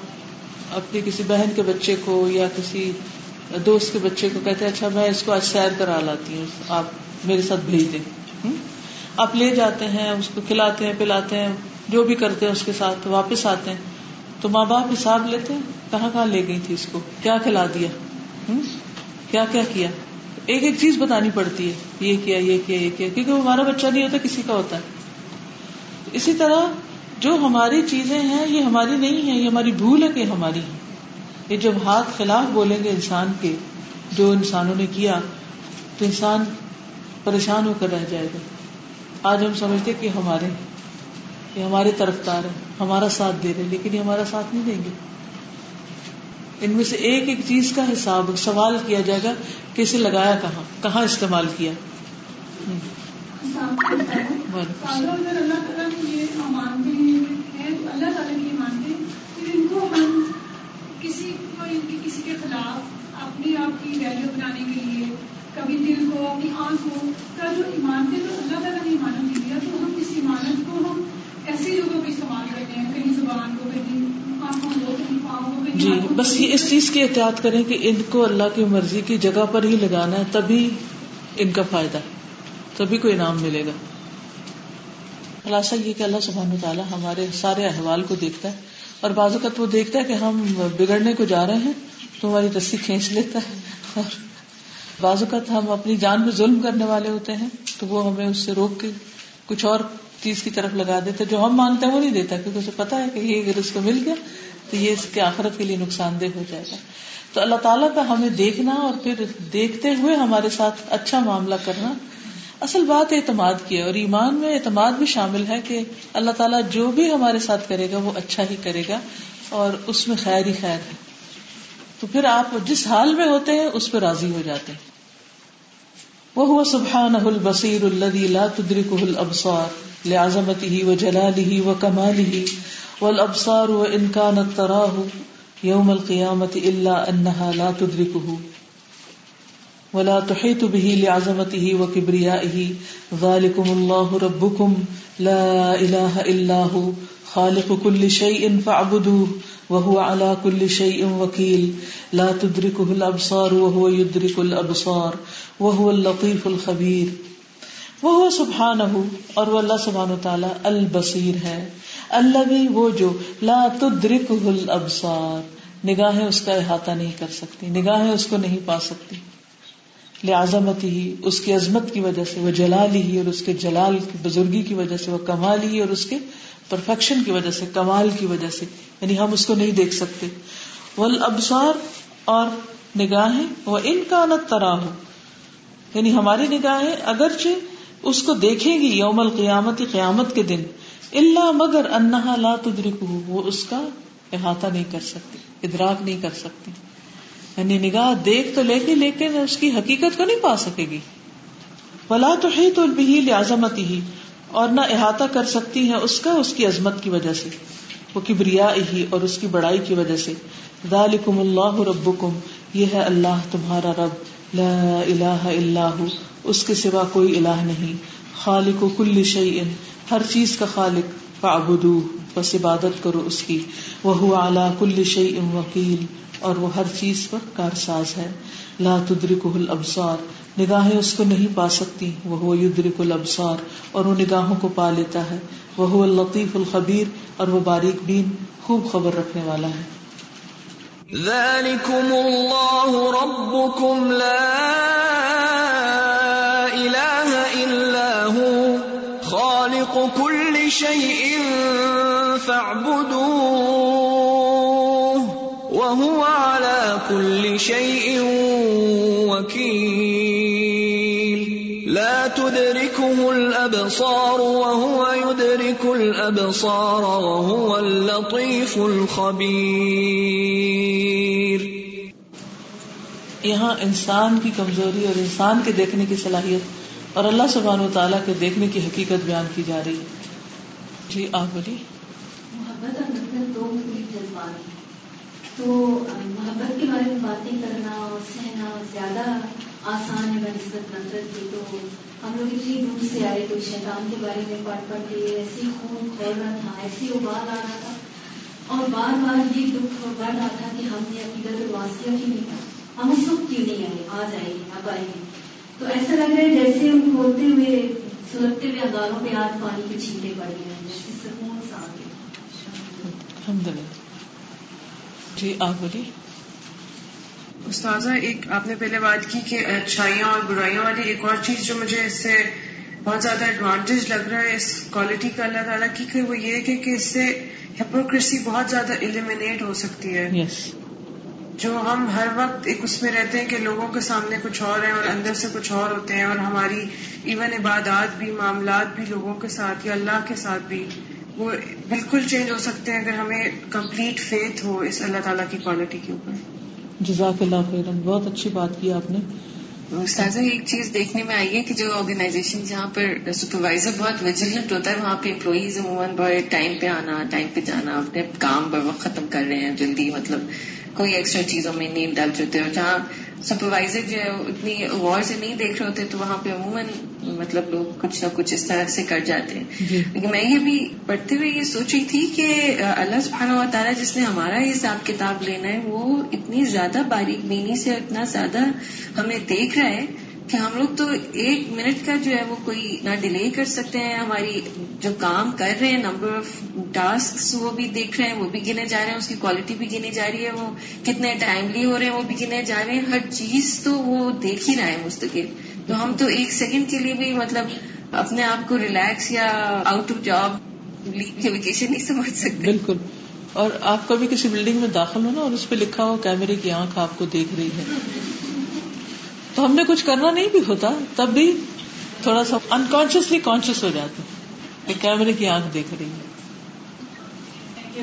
اپنی کسی بہن کے بچے کو یا کسی دوست کے بچے کو کہتے ہیں اچھا میں اس کو آج سیر کرا لاتی ہوں، آپ میرے ساتھ بھیج دیں۔ آپ لے جاتے ہیں، اس کو کھلاتے ہیں، پلاتے ہیں۔ جو بھی کرتے ہیں اس کے ساتھ واپس آتے ہیں۔ تو ماں باپ حساب لیتے ہیں، کہاں کہاں لے گئی تھی اس کو؟ کیا کھلا دیا؟ کیا کیا کیا؟ ایک ایک چیز بتانی پڑتی ہے۔ یہ کیا یہ کیا یہ کیا، کیونکہ وہ ہمارا بچہ نہیں ہوتا، کسی کا ہوتا ہے۔ اسی طرح جو ہماری چیزیں ہیں، یہ ہماری نہیں ہے یہ ہماری بھول ہے کہ ہماری ہے یہ جب ہاتھ خلاف بولیں گے انسان کے، جو انسانوں نے کیا، تو انسان پریشان ہو کر رہ جائے گا۔ آج ہم سمجھتے کہ ہمارے یہ ہمارے طرفدار ہے ہمارا ساتھ دے رہے لیکن یہ ہمارا ساتھ نہیں دیں گے۔ ان میں سے ایک ایک چیز کا حساب سوال کیا جائے گا کہ اسے لگایا کہاں کہاں استعمال کیا۔ کسی کے خلاف اپنے آپ کی ویلو بنانے کے لیے کبھی دل کو اپنی آنکھ کو کا جو ایمانتے تو اللہ تعالیٰ نے ایمانت دیا تو ہم اس ایمانت کو ہم ایسی جگہوں پہ استعمال کرتے ہیں کہیں زبان کو کہیں جی بس یہ اس چیز کی احتیاط کریں کہ ان کو اللہ کی مرضی کی جگہ پر ہی لگانا ہے، تبھی ان کا فائدہ تبھی کو انعام ملے گا۔ خلاصہ یہ کہ اللہ سبحانہ تعالیٰ ہمارے سارے احوال کو دیکھتا ہے اور بعض اوقات وہ دیکھتا ہے کہ ہم بگڑنے کو جا رہے ہیں، تو ہماری رسی کھینچ لیتا ہے۔ اور بعض اوقات ہم اپنی جان میں ظلم کرنے والے ہوتے ہیں، تو وہ ہمیں اس سے روک کے کچھ اور چیز کی طرف لگا دیتا جو ہم مانتے ہیں وہ نہیں دیتا، کیونکہ اسے پتا ہے کہ یہ اگر اس کو مل گیا تو یہ اس کے آخرت کے لیے نقصان دہ ہو جائے گا۔ تو اللہ تعالیٰ کا ہمیں دیکھنا اور پھر دیکھتے ہوئے ہمارے ساتھ اچھا معاملہ کرنا اصل بات اعتماد کی ہے، اور ایمان میں اعتماد بھی شامل ہے کہ اللہ تعالیٰ جو بھی ہمارے ساتھ کرے گا وہ اچھا ہی کرے گا، اور اس میں خیر ہی خیر ہے۔ تو پھر آپ جس حال میں ہوتے ہیں اس پہ راضی ہو جاتے ہیں۔ وہ ہوا سبحان البصیر الدی لا تدرکه الابصار لعظمته وجلاله وكماله والابصار وان كانت تراه يوم القيامه الا انها لا تدركه ولا تحيط به لعظمته وكبريائه ذلكم الله ربكم لا اله الا هو خالق كل شيء فاعبدوه وهو على كل شيء وكيل لا تدركه الابصار وهو يدرك الابصار وهو اللطيف الخبير وہ سبحانہ اور وہ اللہ سبحانہ تعالی البصیر ہے۔ اللہ بھی وہ جو لا تدرکه الابصار، نگاہیں اس کا احاطہ نہیں کر سکتی، نگاہیں اس کو نہیں پا سکتی۔ لعظمت ہی اس کی عظمت کی وجہ سے، وہ جلال ہی، اور اس کے جلال کی، بزرگی کی وجہ سے، وہ کمال ہی، اور اس کے پرفیکشن کی وجہ سے، کمال کی وجہ سے۔ یعنی ہم اس کو نہیں دیکھ سکتے۔ ول ابسار اور نگاہیں، وہ ان کا نت ترا ہو یعنی ہماری نگاہیں اگرچہ اس کو دیکھیں گی یوم القیامت، قیامت کے دن۔ اللہ مگر انہا لا تدرک وہ اس کا احاطہ نہیں کر سکتی ادراک نہیں کر سکتی یعنی نگاہ دیکھ تو لے کے لیکن اس کی حقیقت کو نہیں پا سکے گی۔ ولا تو ہی تو بھی لازمتی ہی اور نہ احاطہ کر سکتی ہیں اس کا، اس کی عظمت کی وجہ سے۔ وہ کبریا ہی اور اس کی بڑائی کی وجہ سے۔ ذالکم اللہ ربکم، یہ ہے اللہ تمہارا رب۔ لا الہ الا ہو۔ اس کے سوا کوئی الہ نہیں۔ خالق و کل شعین ہر چیز کا خالق فعبدو بس عبادت کرو اس کی۔ وہ اعلیٰ کل شعی وکیل، اور وہ ہر چیز پر کارساز ہے۔ لا تدرک الابصار، نگاہیں اس کو نہیں پا سکتی۔ وہ یدرک الابصار، اور وہ نگاہوں کو پا لیتا ہے۔ وہ اللطیف الخبیر، اور وہ باریک بین، خوب خبر رکھنے والا ہے۔ ذلكم الله ربكم لا كل شيء فاعبدوه وهو على كل شيء وكيل. لا تدركه الأبصار وهو يدرك الأبصار وهو اللطيف الخبير. یہاں انسان کی کمزوری اور انسان کے دیکھنے کی صلاحیت اور اللہ سبحانہ و تعالیٰ کے دیکھنے کی حقیقت بیان کی جا رہی ہے۔ جی آپ بولیے۔ محبت اور نفرت دو مختلف جذبات ہیں۔ تو، محبت کے بارے میں باتیں کرنا اور سہنا، زیادہ آسان ہے بنسبت نفرت کی، تو ہم لوگ اتنی دور سے آئے تو شیطان کے بارے میں پڑھ پڑھ کے ایسی خون کھول رہا تھا ایسی ابال آ رہا تھا۔ اور بار بار یہ دکھ بڑھ رہا تھا کہ ہم نے عقیدت واسطہ کیوں نہیں تھا ہم اس وقت کیوں نہیں آئے؟ آ جائیں گے اب آئیں گے تو ایسا لگ رہا ہے جیسے ہم کھولتے ہوئے سلگتے ہوئے اگاروں پہ آج پانی کے چھینٹے پڑ گئے ہیں جیسے سکون سا آ گیا الحمد للہ۔ جی آپ بولیے۔ استاذہ ایک آپ نے پہلے بات کی کہ اچھائیاں اور برائیاں والی ایک اور چیز جو مجھے اس سے بہت زیادہ ایڈوانٹیج لگ رہا ہے اس کوالٹی کا اللہ تعالیٰ کی کہ وہ یہ ہے کہ اس سے ہپوکریسی بہت زیادہ ایلیمینیٹ ہو سکتی ہے۔ یس جو ہم ہر وقت ایک اس میں رہتے ہیں کہ لوگوں کے سامنے کچھ اور ہیں اور اندر سے کچھ اور ہوتے ہیں اور ہماری ایون عبادات بھی معاملات بھی لوگوں کے ساتھ یا اللہ کے ساتھ بھی۔ وہ بالکل چینج ہو سکتے ہیں اگر ہمیں کمپلیٹ فیتھ ہو اس اللہ تعالیٰ کی کوالٹی کے اوپر۔ جزاک اللہ خیر بہت اچھی بات کی آپ نے۔ استاذہ ایک چیز دیکھنے میں آئی ہے کہ جو آرگنائزیشن جہاں پر سپروائزر بہت ویجیلنٹ ہوتا ہے وہاں پہ امپلائیز عموماً بڑے ٹائم پہ آنا ٹائم پہ جانا اپنے کام بر وقت ختم کر رہے ہیں جلدی مطلب کوئی ایکسٹرا چیزوں میں نہیں ڈالتے ہوتے اور جہاں سپروائزر جو ہے اتنی غور سے نہیں دیکھ رہے ہوتے تو وہاں پہ عموماً مطلب لوگ کچھ نہ کچھ اس طرح سے کر جاتے ہیں۔ جی۔ لیکن میں یہ بھی پڑھتے ہوئے یہ سوچ رہی تھی کہ اللہ سبحانہ و تعالیٰ جس نے ہمارا حساب کتاب لینا ہے وہ اتنی زیادہ باریک بینی سے اتنا زیادہ ہمیں دیکھ رہا ہے کہ ہم لوگ تو ایک منٹ کا جو ہے وہ کوئی نہ ڈیلے کر سکتے ہیں، ہماری جو کام کر رہے ہیں نمبر آف ٹاسک وہ بھی دیکھ رہے ہیں، وہ بھی گنے جا رہے ہیں، اس کی کوالٹی بھی گنی جا رہی ہے، وہ کتنے ٹائملی ہو رہے ہیں، وہ بھی گنے جا رہے ہیں۔ ہر چیز تو وہ دیکھ ہی رہا ہے مستقل۔ تو ہم تو ایک سیکنڈ کے لیے بھی مطلب اپنے آپ کو ریلیکس یا آؤٹ آف جاب لیو کے ویکیشن نہیں سمجھ سکتے۔ بالکل۔ اور آپ کبھی کسی بلڈنگ میں داخل ہو نا اور اس پہ لکھا ہو، کیمرے کی آنکھ آپ کو دیکھ رہی ہے تو ہم نے کچھ کرنا نہیں بھی ہوتا، تب بھی تھوڑا سا انکانشیسلی کانشیس ہو جاتے کہ کیمرے کی آنکھ دیکھ رہی ہے۔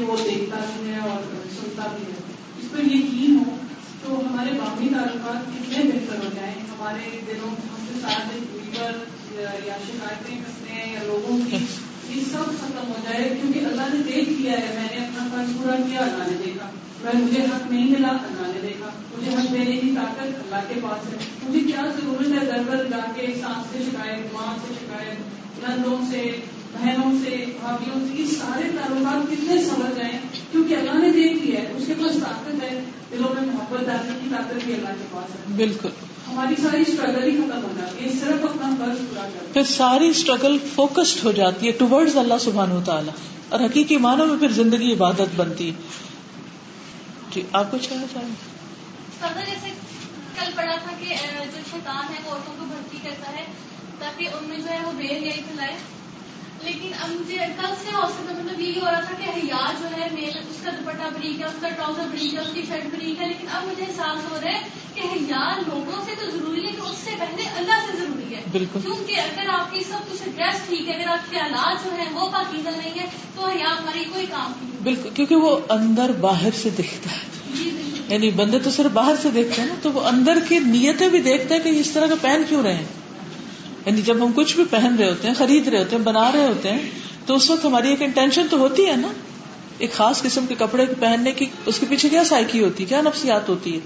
وہ دیکھتا بھی ہے اور سنتا بھی ہے۔ اس پر یقین ہو تو ہمارے باقی تعلقات کتنے بہتر ہو جائیں۔ ہمارے دلوں ہم سے ساتھ لیبر یا شکایتیں کرتے ہیں یا لوگوں کی یہ سب ختم ہو جائے، کیونکہ اللہ نے دیکھ لیا ہے۔ میں نے اپنا فرض پورا کیا، اللہ نے دیکھا۔ میں مجھے حق نہیں ملا اللہ نے دیکھا۔ مجھے حق دینے کی طاقت اللہ کے پاس ہے۔ مجھے کیا ضرورت ہے گھر جا کے سانس سے شکایت ماں سے شکایت نندوں سے بہنوں سے بھابھیوں سے؟ یہ سارے تعلقات کتنے سمجھ جائیں کیونکہ اللہ نے دیکھ لیا ہے اس کے پاس طاقت ہے۔ دلوں میں محبت ڈالنے کی طاقت بھی اللہ کے پاس ہے۔ بالکل۔ ہماری ساری اسٹرگل ہی ختم ہو جاتی ہے صرف اپنا فرض پورا کرنا۔ پھر ساری اسٹرگل فوکسڈ ہو جاتی ہے ٹوورڈز اللہ سبحانہ تعالیٰ اور حقیقی معنوں میں پھر زندگی عبادت بنتی ہے۔ جی آپ کچھ کہنا چاہیں سادہ جیسے کل پڑا تھا کہ جو شیطان ہے وہ عورتوں کو بھرتی کرتا ہے تاکہ ان میں جو ہے وہ بے حیائی پھیلائے۔ لیکن اب مجھے کل سے حوصلہ مطلب یہی ہو رہا تھا کہ حیا جو ہے میل اس کا دوپٹہ بریک ہے اس کا ٹراؤزر بریک ہے اس کی شرٹ بریک ہے لیکن اب مجھے احساس ہو رہا ہے کہ حیا لوگوں سے تو ضروری ہے کہ اس سے پہلے اللہ سے ضروری ہے۔ بالکل۔ کیونکہ اگر آپ کی سب کچھ ڈریس ٹھیک ہے اگر آپ کے آلات جو ہیں وہ پاکیزہ نہیں ہے تو حیا ہماری کوئی کام نہیں بالکل، کیونکہ وہ اندر باہر سے دکھتا ہے۔ یعنی بندے تو صرف باہر سے دیکھتے ہیں نا، تو وہ اندر کی نیتیں بھی دیکھتے ہیں کہ اس طرح کا پہن کیوں رہے ہیں۔ یعنی جب ہم کچھ بھی پہن رہے ہوتے ہیں، خرید رہے ہوتے ہیں، بنا رہے ہوتے ہیں، تو اس وقت ہماری ایک انٹینشن تو ہوتی ہے نا۔ ایک خاص قسم کے کپڑے پہننے کی، اس کے پیچھے کیا سائیکی ہوتی ہے کیا نفسیات ہوتی ہے۔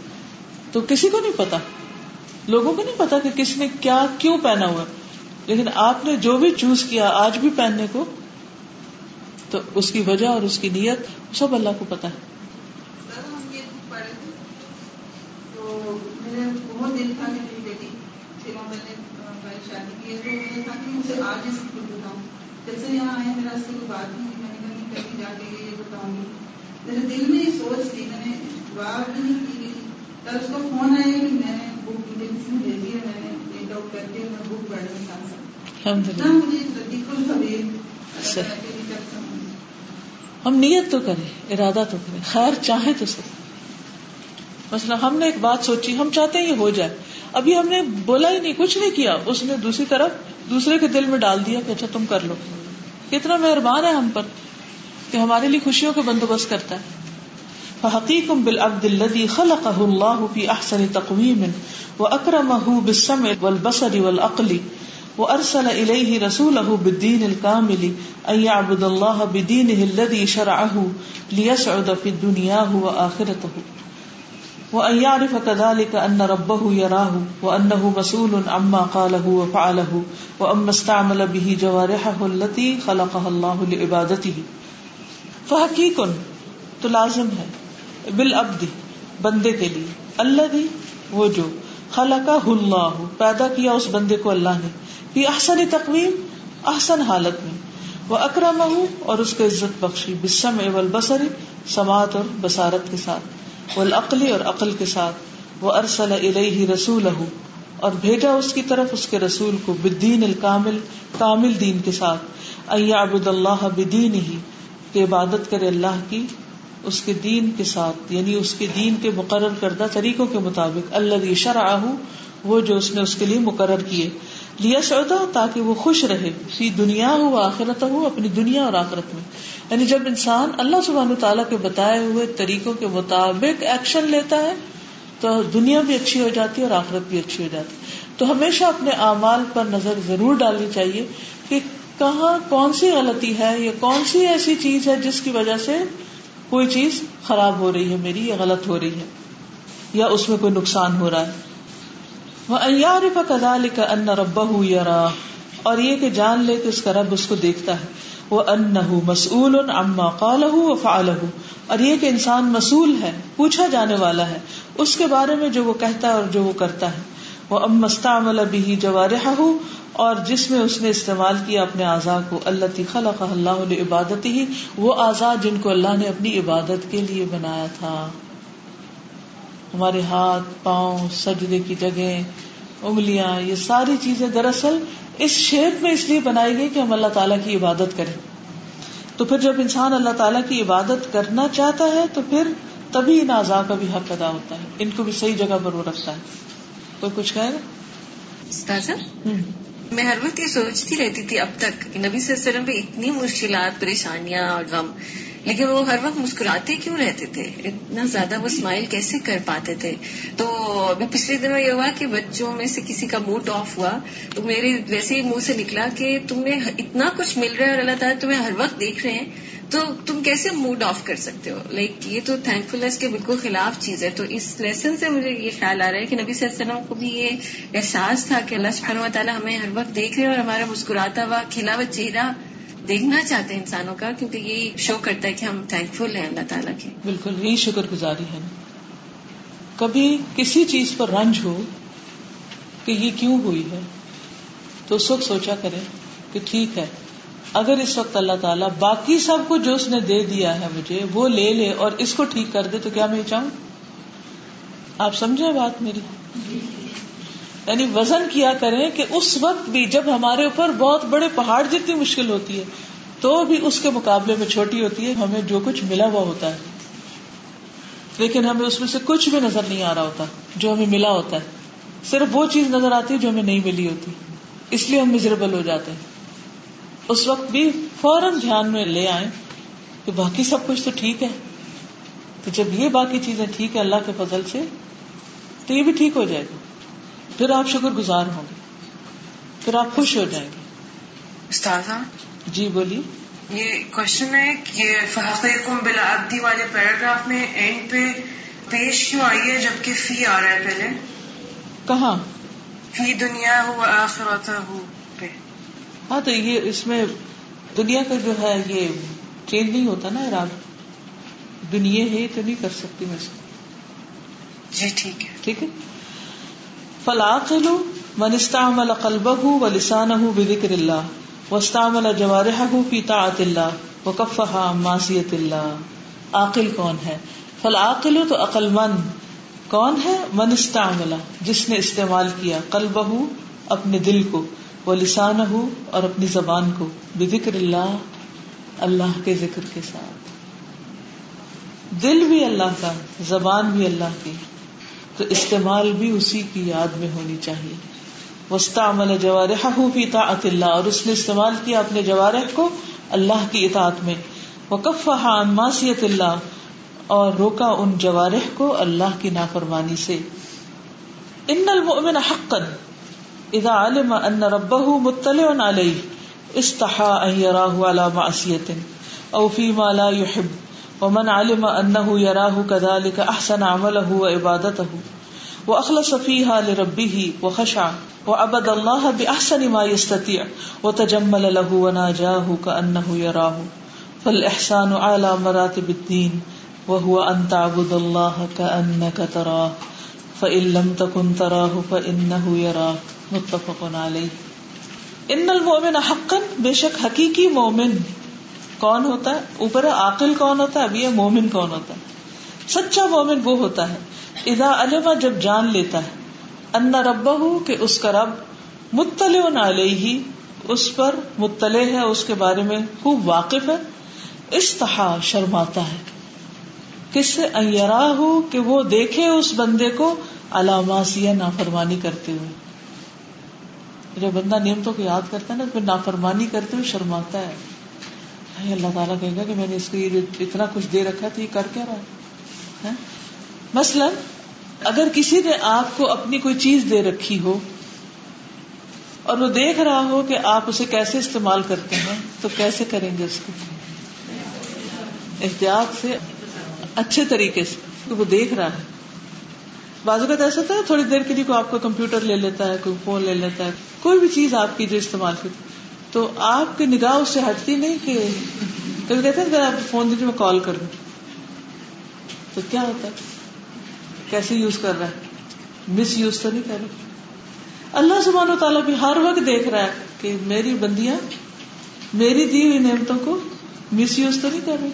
تو کسی کو نہیں پتا۔ لوگوں کو نہیں پتا کہ کس نے کیا، کیوں پہنا ہوا۔ لیکن آپ نے جو بھی چوز کیا، آج بھی پہننے کو تو اس کی وجہ اور اس کی نیت سب اللہ کو پتا ہے۔ میں نے بھائی شادی کی ہے۔ تو میں نے کہا کہ مجھے آج اس کی بتاؤں۔ جیسے یہاں آئے میرا اس سے کوئی بات نہیں میں نے کہیں کہیں جا کے یہ بتاؤں گی۔ میرے دل میں یہ سوچ تھی میں نے دعا بھی نہیں کی گئی۔ کل اس کو فون آیا کہ میں نے بک مجھے کسی نے بھیجی ہے میں نے پرنٹ آؤٹ کر کے میں بک سکتا مجھے لطیف الخبیر اللہ تعالیٰ کے لیے تک سمجھ ہم نیت تو کریں، ارادہ تو کریں، خیر چاہے تو سب۔ مثلا ہم نے ایک بات سوچی، ہم چاہتے ہیں یہ ہو جائے۔ ابھی ہم نے بولا ہی نہیں، کچھ نہیں کیا۔ اس نے دوسری طرف دوسرے کے دل میں ڈال دیا کہ اچھا تم کر لو۔ کتنا مہربان ہے ہم پر کہ ہمارے لیے خوشیوں کا بندوبست کرتا ہے۔ فحقیقم بالعبد الذي خلقه الله في احسن تقويم واكرمه بالسمع والبصر والعقل۔ وارسل اليه رسوله بالدين الكامل ان يعبد الله بدينه الذي شرعه ليسعد في الدنيا واخرته وان يعرف كذلك ان ربه يراه وانه مسؤول عما قاله وفعله واما استعمل به جوارحه التي خلقها الله لعبادته. فحقیق تو لازم ہے بالعبد بندے کے لیے اللہ دی وہ جو خلقہ اللہ پیدا کیا اس بندے کو اللہ نے فی احسن تقویم، احسن حالت میں۔ وہ اکرم اور اس کو عزت بخشی۔ بسم والبصر، سماعت اور بصارت کے ساتھ۔ والعقل اور عقل کے ساتھ۔ وہ ارسل الیہ رسول اور بھیجا اس کی طرف اس کے رسول کو بدین الکامل، کامل دین کے ساتھ۔ عبد اللہ بدین ہی کہ عبادت کرے اللہ کی اس کے دین کے ساتھ۔ یعنی اس کے دین کے مقرر کردہ طریقوں کے مطابق۔ اللہ شرع وہ جو اس نے اس کے لیے مقرر کیے۔ لیا سودا تاکہ وہ خوش رہے، فی دنیا ہو آخرت ہو اپنی دنیا اور آخرت میں۔ یعنی جب انسان اللہ سبحانہ تعالیٰ کے بتائے ہوئے طریقوں کے مطابق ایکشن لیتا ہے، تو دنیا بھی اچھی ہو جاتی ہے اور آخرت بھی اچھی ہو جاتی ہے۔ تو ہمیشہ اپنے اعمال پر نظر ضرور ڈالنی چاہیے کہ کہاں کون سی غلطی ہے یا کون سی ایسی چیز ہے جس کی وجہ سے کوئی چیز خراب ہو رہی ہے میری یا غلط ہو رہی ہے یا اس میں کوئی نقصان ہو رہا ہے۔ وہ ایار کدا ان یا اور یہ کہ جان لے کہ اس کا رب اس کو دیکھتا ہے۔ وہ ان مسول اما قال اور یہ کہ انسان مسول ہے، پوچھا جانے والا ہے۔ اس کے بارے میں جو وہ کہتا ہے اور جو وہ کرتا ہے۔ وہ ام مستعمل بھی جوارح اور جس میں اس نے استعمال کیا اپنے اعضاء کو اللہ خلق اللہ عبادت ہی وہ اعضاء جن کو اللہ نے اپنی عبادت کے لیے بنایا تھا۔ ہمارے ہاتھ پاؤں سجدے کی جگہ انگلیاں یہ ساری چیزیں دراصل اس شیپ میں اس لیے بنائی گئی کہ ہم اللہ تعالیٰ کی عبادت کریں۔ تو پھر جب انسان اللہ تعالیٰ کی عبادت کرنا چاہتا ہے تو پھر تبھی ان اعضاء کا بھی حق ادا ہوتا ہے۔ ان کو بھی صحیح جگہ پر وہ رکھتا ہے۔ کوئی کچھ کہے استاذہ میں ہر وقت یہ سوچتی رہتی تھی اب تک کہ نبی صلی اللہ علیہ وسلم پہ اتنی مشکلات پریشانیاں اور غم لیکن وہ ہر وقت مسکراتے کیوں رہتے تھے؟ اتنا زیادہ وہ اسمائل کیسے کر پاتے تھے؟ تو ابھی پچھلے دنوں یہ ہوا کہ بچوں میں سے کسی کا موڈ آف ہوا تو میرے ویسے ہی منہ سے نکلا کہ تمہیں اتنا کچھ مل رہا ہے اور اللہ تعالیٰ تمہیں ہر وقت دیکھ رہے ہیں، تو تم کیسے موڈ آف کر سکتے ہو؟ لائک یہ تو تھینک فلنس کے بالکل خلاف چیز ہے۔ تو اس لیسن سے مجھے یہ خیال آ رہا ہے کہ نبی صلی اللہ علیہ وسلم کو بھی یہ احساس تھا کہ اللہ سبحانہ و تعالیٰ ہمیں ہر وقت دیکھ رہے ہیں اور ہمارا مسکراتا ہوا، کھلا ہوا چہرہ دیکھنا چاہتے ہیں انسانوں کا کیونکہ یہ شو کرتا ہے کہ ہم تھینک فل ہیں اللہ تعالیٰ کے۔ بالکل یہی شکر گزاری ہے۔ کبھی کسی چیز پر رنج ہو کہ یہ کیوں ہوئی ہے تو اس وقت سوچا کرے کہ ٹھیک ہے اگر اس وقت اللہ تعالیٰ باقی سب کو جو اس نے دے دیا ہے مجھے وہ لے لے اور اس کو ٹھیک کر دے تو کیا میں چاہوں؟ آپ سمجھے بات میری؟ یعنی وزن کیا کریں کہ اس وقت بھی جب ہمارے اوپر بہت بڑے پہاڑ جتنی مشکل ہوتی ہے، تو بھی اس کے مقابلے میں چھوٹی ہوتی ہے، ہمیں جو کچھ ملا ہوا ہوتا ہے۔ لیکن ہمیں اس میں سے کچھ بھی نظر نہیں آ رہا ہوتا، جو ہمیں ملا ہوتا ہے۔ صرف وہ چیز نظر آتی ہے جو ہمیں نہیں ملی ہوتی۔ اس لیے ہم مزریبل ہو جاتے ہیں۔ اس وقت بھی فوراً دھیان میں لے آئے کہ باقی سب کچھ تو ٹھیک ہے۔ تو جب یہ باقی چیزیں ٹھیک ہے اللہ کے فضل سے، تو یہ بھی ٹھیک ہو جائے گا۔ پھر آپ شکر گزار ہوں گے۔ پھر آپ خوش ہو جائیں گے۔ استاذہ جی بولیے۔ یہ کوشچن ہے کہ فحقیکم بالعبدی والے پیراگراف میں اینڈ پہ پیش کیوں آئی ہے جبکہ فی آ رہا ہے پہلے؟ کہاں؟ فی دنیا ہو آخرت ہو پہ۔ ہاں تو یہ اس میں دنیا کا جو ہے یہ چینج نہیں ہوتا نا اراد دنیا ہے تو نہیں کر سکتی میں اس کو۔ جی ٹھیک ہے۔ ٹھیک ہے؟ فلاقل من استعمل قلبه ولسانه بذكر الله واستعمل جوارحه في طاعة الله وكفها عن معصية الله عاقل کون ہے؟ فالعاقل تو عقل مند کون ہے؟ من استعمل، جس نے استعمال کیا قلبه اپنے دل کو ولسانه اور اپنی زبان کو بذکر اللہ اللہ کے ذکر کے ساتھ۔ دل بھی اللہ کا، زبان بھی اللہ کی۔ تو استعمال بھی اسی کی یاد میں ہونی چاہیے۔ وسطہ عمل جوارح فی طاعت اللہ اور اس نے استعمال کیا اپنے جوارح کو اللہ کی اطاعت میں۔ وقف عن معصیت اللہ اور روکا ان جوارح کو اللہ کی نافرمانی سے۔ ان المؤمن حقا۔ اذا علم ان ربه مطلع علیہ استحا ان يراه على معصیت او فيما لا يحب۔ ومن علم انه يراه كذلك احسن عمله وعبادته واخلص فيها لربه وخشع وعبد الله باحسن ما يستطيع وتجمل له وناجاه كانه يراه فالاحسان على مراتب الدين وهو ان تعبد الله كانك تراه فان لم تكن تراه فانه يراك متفق عليه ان المؤمن حقا بشك حقيقي مؤمن کون ہوتا ہے؟ اوپر عاقل کون ہوتا ہے؟ اب یہ مومن کون ہوتا ہے؟ سچا مومن وہ ہوتا ہے۔ ادا علما جب جان لیتا ہے، ان رب کہ اس کا رب مطلع علیہ، اس پر مطلع ہے، اس کے بارے میں خوب واقف ہے۔ استحا شرماتا ہے۔ کس سے؟ ایرا ہو کہ وہ دیکھے اس بندے کو علاماسی نافرمانی کرتے ہوئے۔ جب بندہ نعمتوں کو یاد کرتا ہے نا پھر نافرمانی کرتے ہوئے شرماتا ہے۔ اللہ تعالیٰ کہے گا کہ میں نے اس کو اتنا کچھ دے رکھا تو یہ کر کیا رہا ہے؟ مثلاً اگر کسی نے آپ کو اپنی کوئی چیز دے رکھی ہو اور وہ دیکھ رہا ہو کہ آپ اسے کیسے استعمال کرتے ہیں، تو کیسے کریں گے اس کو؟ احتیاط سے اچھے طریقے سے وہ دیکھ رہا ہے۔ بازو کا ایسا ہوتا ہے، تھوڑی دیر کے لیے کوئی آپ کا کمپیوٹر لے لیتا ہے، کوئی فون لے لیتا ہے، کوئی بھی چیز آپ کی جو استعمال کرتی تو آپ کی نگاہ اس سے ہٹتی نہیں کہ کبھی کہتے ہیں آپ فون دیجیے میں کال کر دوں۔ تو کیا ہوتا ہے؟ کیسے یوز کر رہا ہے؟ مس یوز تو نہیں کر رہا۔ اللہ سبحانہ و تعالیٰ بھی ہر وقت دیکھ رہا ہے کہ میری بندیاں، میری دی ہوئی نعمتوں کو مس یوز تو نہیں کر رہی۔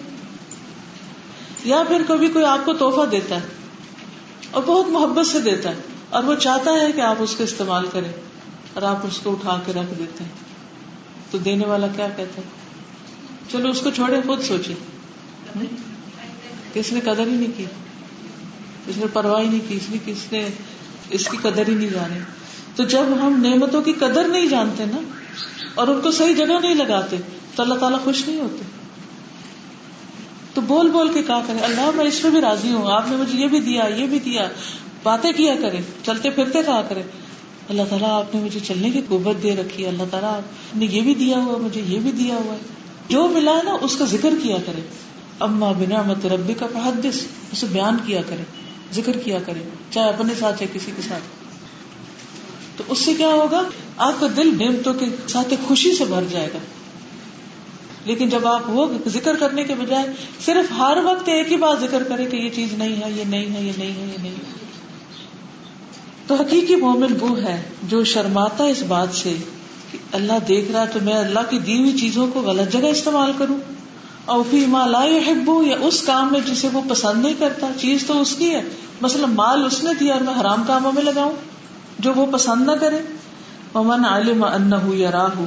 یا پھر کبھی کوئی آپ کو توحفہ دیتا ہے اور بہت محبت سے دیتا ہے اور وہ چاہتا ہے کہ آپ اس کو استعمال کریں اور آپ اس کو اٹھا کے رکھ دیتے ہیں۔ تو دینے والا کیا کہتا ہے؟ چلو اس کو چھوڑے، خود سوچے۔ کس نے قدر ہی نہیں کی؟ اس نے پرواہ نہیں کی، اس نے کس نے اس کی قدر ہی نہیں جانی تو جب ہم نعمتوں کی قدر نہیں جانتے نا، اور ان کو صحیح جگہ نہیں لگاتے، تو اللہ تعالیٰ خوش نہیں ہوتے۔ تو بول بول کے کہا کرے اللہ میں اس میں بھی راضی ہوں، آپ نے مجھے یہ بھی دیا، یہ بھی دیا، باتیں کیا کرے چلتے پھرتے کہا کرے اللہ تعالیٰ آپ نے مجھے چلنے کی قوت دے رکھی ہے، اللہ تعالیٰ آپ نے یہ بھی دیا ہوا، مجھے یہ بھی دیا ہوا ہے۔ جو ملا نا، اس کا ذکر کیا کرے۔ اما بنا مت ربی کا محدث اسے بیان کیا کرے، ذکر کیا کرے، چاہے اپنے ساتھ، چاہے کسی کے ساتھ۔ تو اس سے کیا ہوگا؟ آپ کا دل نعمتوں کے ساتھ خوشی سے بھر جائے گا۔ لیکن جب آپ وہ ذکر کرنے کے بجائے صرف ہر وقت ایک ہی بات ذکر کرے کہ یہ چیز نہیں ہے، یہ نہیں ہے، یہ نہیں ہے، یہ نہیں ہے۔ تو حقیقی مومن وہ ہے جو شرماتا اس بات سے کہ اللہ دیکھ رہا تو میں اللہ کی دی ہوئی چیزوں کو غلط جگہ استعمال کروں۔ اور فی لا حبو یا اس کام میں جسے وہ پسند نہیں کرتا۔ چیز تو اس کی ہے۔ مثلا مال اس نے دیا اور میں حرام کاموں میں لگاؤں۔ جو وہ پسند نہ کرے۔ ومن علم انه يراه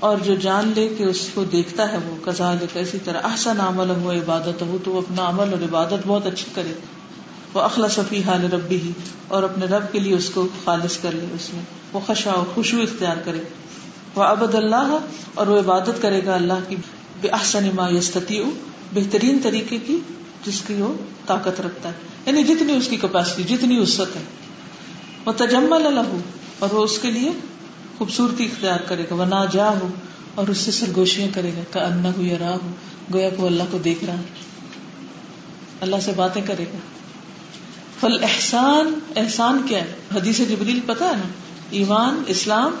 اور جو جان لے کہ اس کو دیکھتا ہے وہ۔ کذالک اسی طرح احسن عمل ہو عبادت ہو تو وہ اپنا عمل اور عبادت بہت اچھی کرے۔ وہ اخلاص فی حال ربی ہی اور اپنے رب کے لیے اس کو خالص کر لے، اس میں وہ خشا و خوشبو اختیار کرے۔ وہ ابد اللہ اور وہ عبادت کرے گا اللہ کی بے احسن ما یستتی بہترین طریقے کی جس کی وہ طاقت رکھتا ہے۔ یعنی جتنی اس کی کیپیسٹی جتنی وسط ہے۔ وہ تجمل الح اور وہ اس کے لیے خوبصورتی اختیار کرے گا۔ وہ نہ جا ہو اور اس سے سرگوشیاں کرے گا۔ کہ انا ہو یا راہ ہو گویا کو اللہ کو دیکھ رہا اللہ سے باتیں کرے گا۔ فل احسان احسان کیا ہے؟ حدیث جبریل پتا ہے نا؟ ایمان، اسلام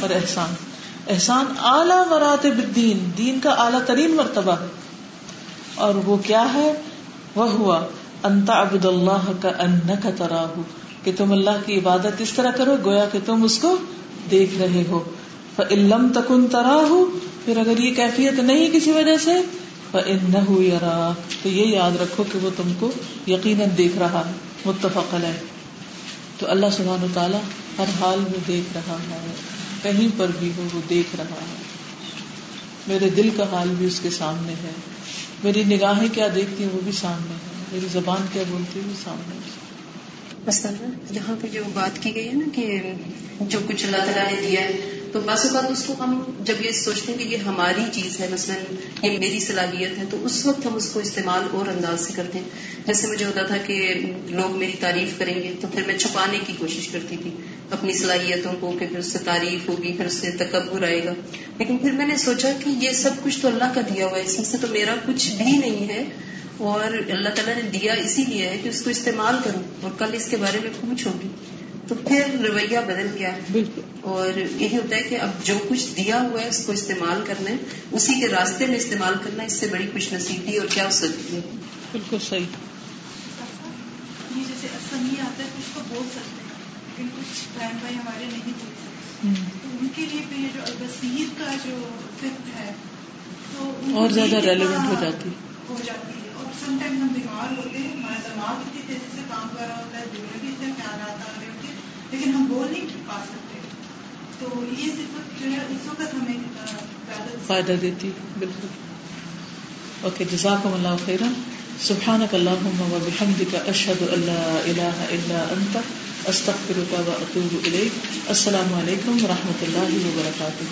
اور احسان۔ احسان اعلی مراتب الدین، دین کا اعلیٰ ترین مرتبہ ہے۔ اور وہ کیا ہے؟ وہ ہوا انتا عبد اللہ کا ان کا تراہ کہ تم اللہ کی عبادت اس طرح کرو، گویا کہ تم اس کو دیکھ رہے ہو۔ علم تکن ترا ہو پھر اگر یہ کیفیت نہیں کسی وجہ سے نہ تو یہ یاد رکھو کہ وہ تم کو یقیناً دیکھ رہا ہے۔ متفق علیہ۔ تو اللہ سبحانہ تعالیٰ ہر حال میں دیکھ رہا ہے، کہیں پر بھی ہو، وہ دیکھ رہا ہے۔ میرے دل کا حال بھی اس کے سامنے ہے۔ میری نگاہیں کیا دیکھتی ہیں، وہ بھی سامنے ہے میری زبان کیا بولتی ہے، وہ سامنے ہے مثلاً یہاں پہ جو بات کی گئی ہے نا کہ جو کچھ اللہ تعالیٰ نے دیا ہے تو بعض اوقات اس کو ہم جب یہ سوچتے ہیں کہ یہ ہماری چیز ہے، مثلاً یہ میری صلاحیت ہے، تو اس وقت ہم اس کو استعمال اور انداز سے کرتے ہیں۔ جیسے مجھے ہوتا تھا کہ لوگ میری تعریف کریں گے، تو پھر میں چھپانے کی کوشش کرتی تھی اپنی صلاحیتوں کو، کہ پھر اس سے تعریف ہوگی، پھر اس سے تکبر آئے گا۔ لیکن پھر میں نے سوچا کہ یہ سب کچھ تو اللہ کا دیا ہوا ہے، اس میں سے تو میرا کچھ بھی نہیں ہے۔ اور اللہ تعالیٰ نے دیا اسی لیے ہے کہ اس کو استعمال کروں، اور کل اس کے بارے میں پوچھوں گی تو پھر رویہ بدل گیا۔ بالکل۔ اور یہی ہوتا ہے کہ اب جو کچھ دیا ہوا ہے اس کو استعمال کرنا ہے اسی کے راستے میں استعمال کرنا اس سے بڑی خوش نصیبی اور کیا ہو سکتی ہے۔ بالکل صحیح۔ جیسے آتا ہے کچھ کو بول سکتے ہیں لیکن کچھ بہن بھائی ہمارے نہیں بول سکتے۔ تو ان کے لیے پھر یہ جو البصیر کا جو فکر ہے تو اور زیادہ ریلیونٹ ہو جاتی۔ ہو جاتی ہے۔ اور سم ٹائم ہم بیمار ہوتے ہیں ہمارا دماغ اتنی تیزی سے کام کر رہا ہوتا ہے بھی آتا ہے لیکن ہم بول نہیں پا سکتے۔ تو یہ صفت جو ہے اس وقت ہمیں فائدہ دیتی۔ بالکل۔ اوکے جزاکم اللہ خیرا سبحانک اللہم و بحمدک اشہد ان لا الہ الا انت استغفرک و اتوب الیک۔ السلام علیکم و رحمۃ اللہ وبرکاتہ۔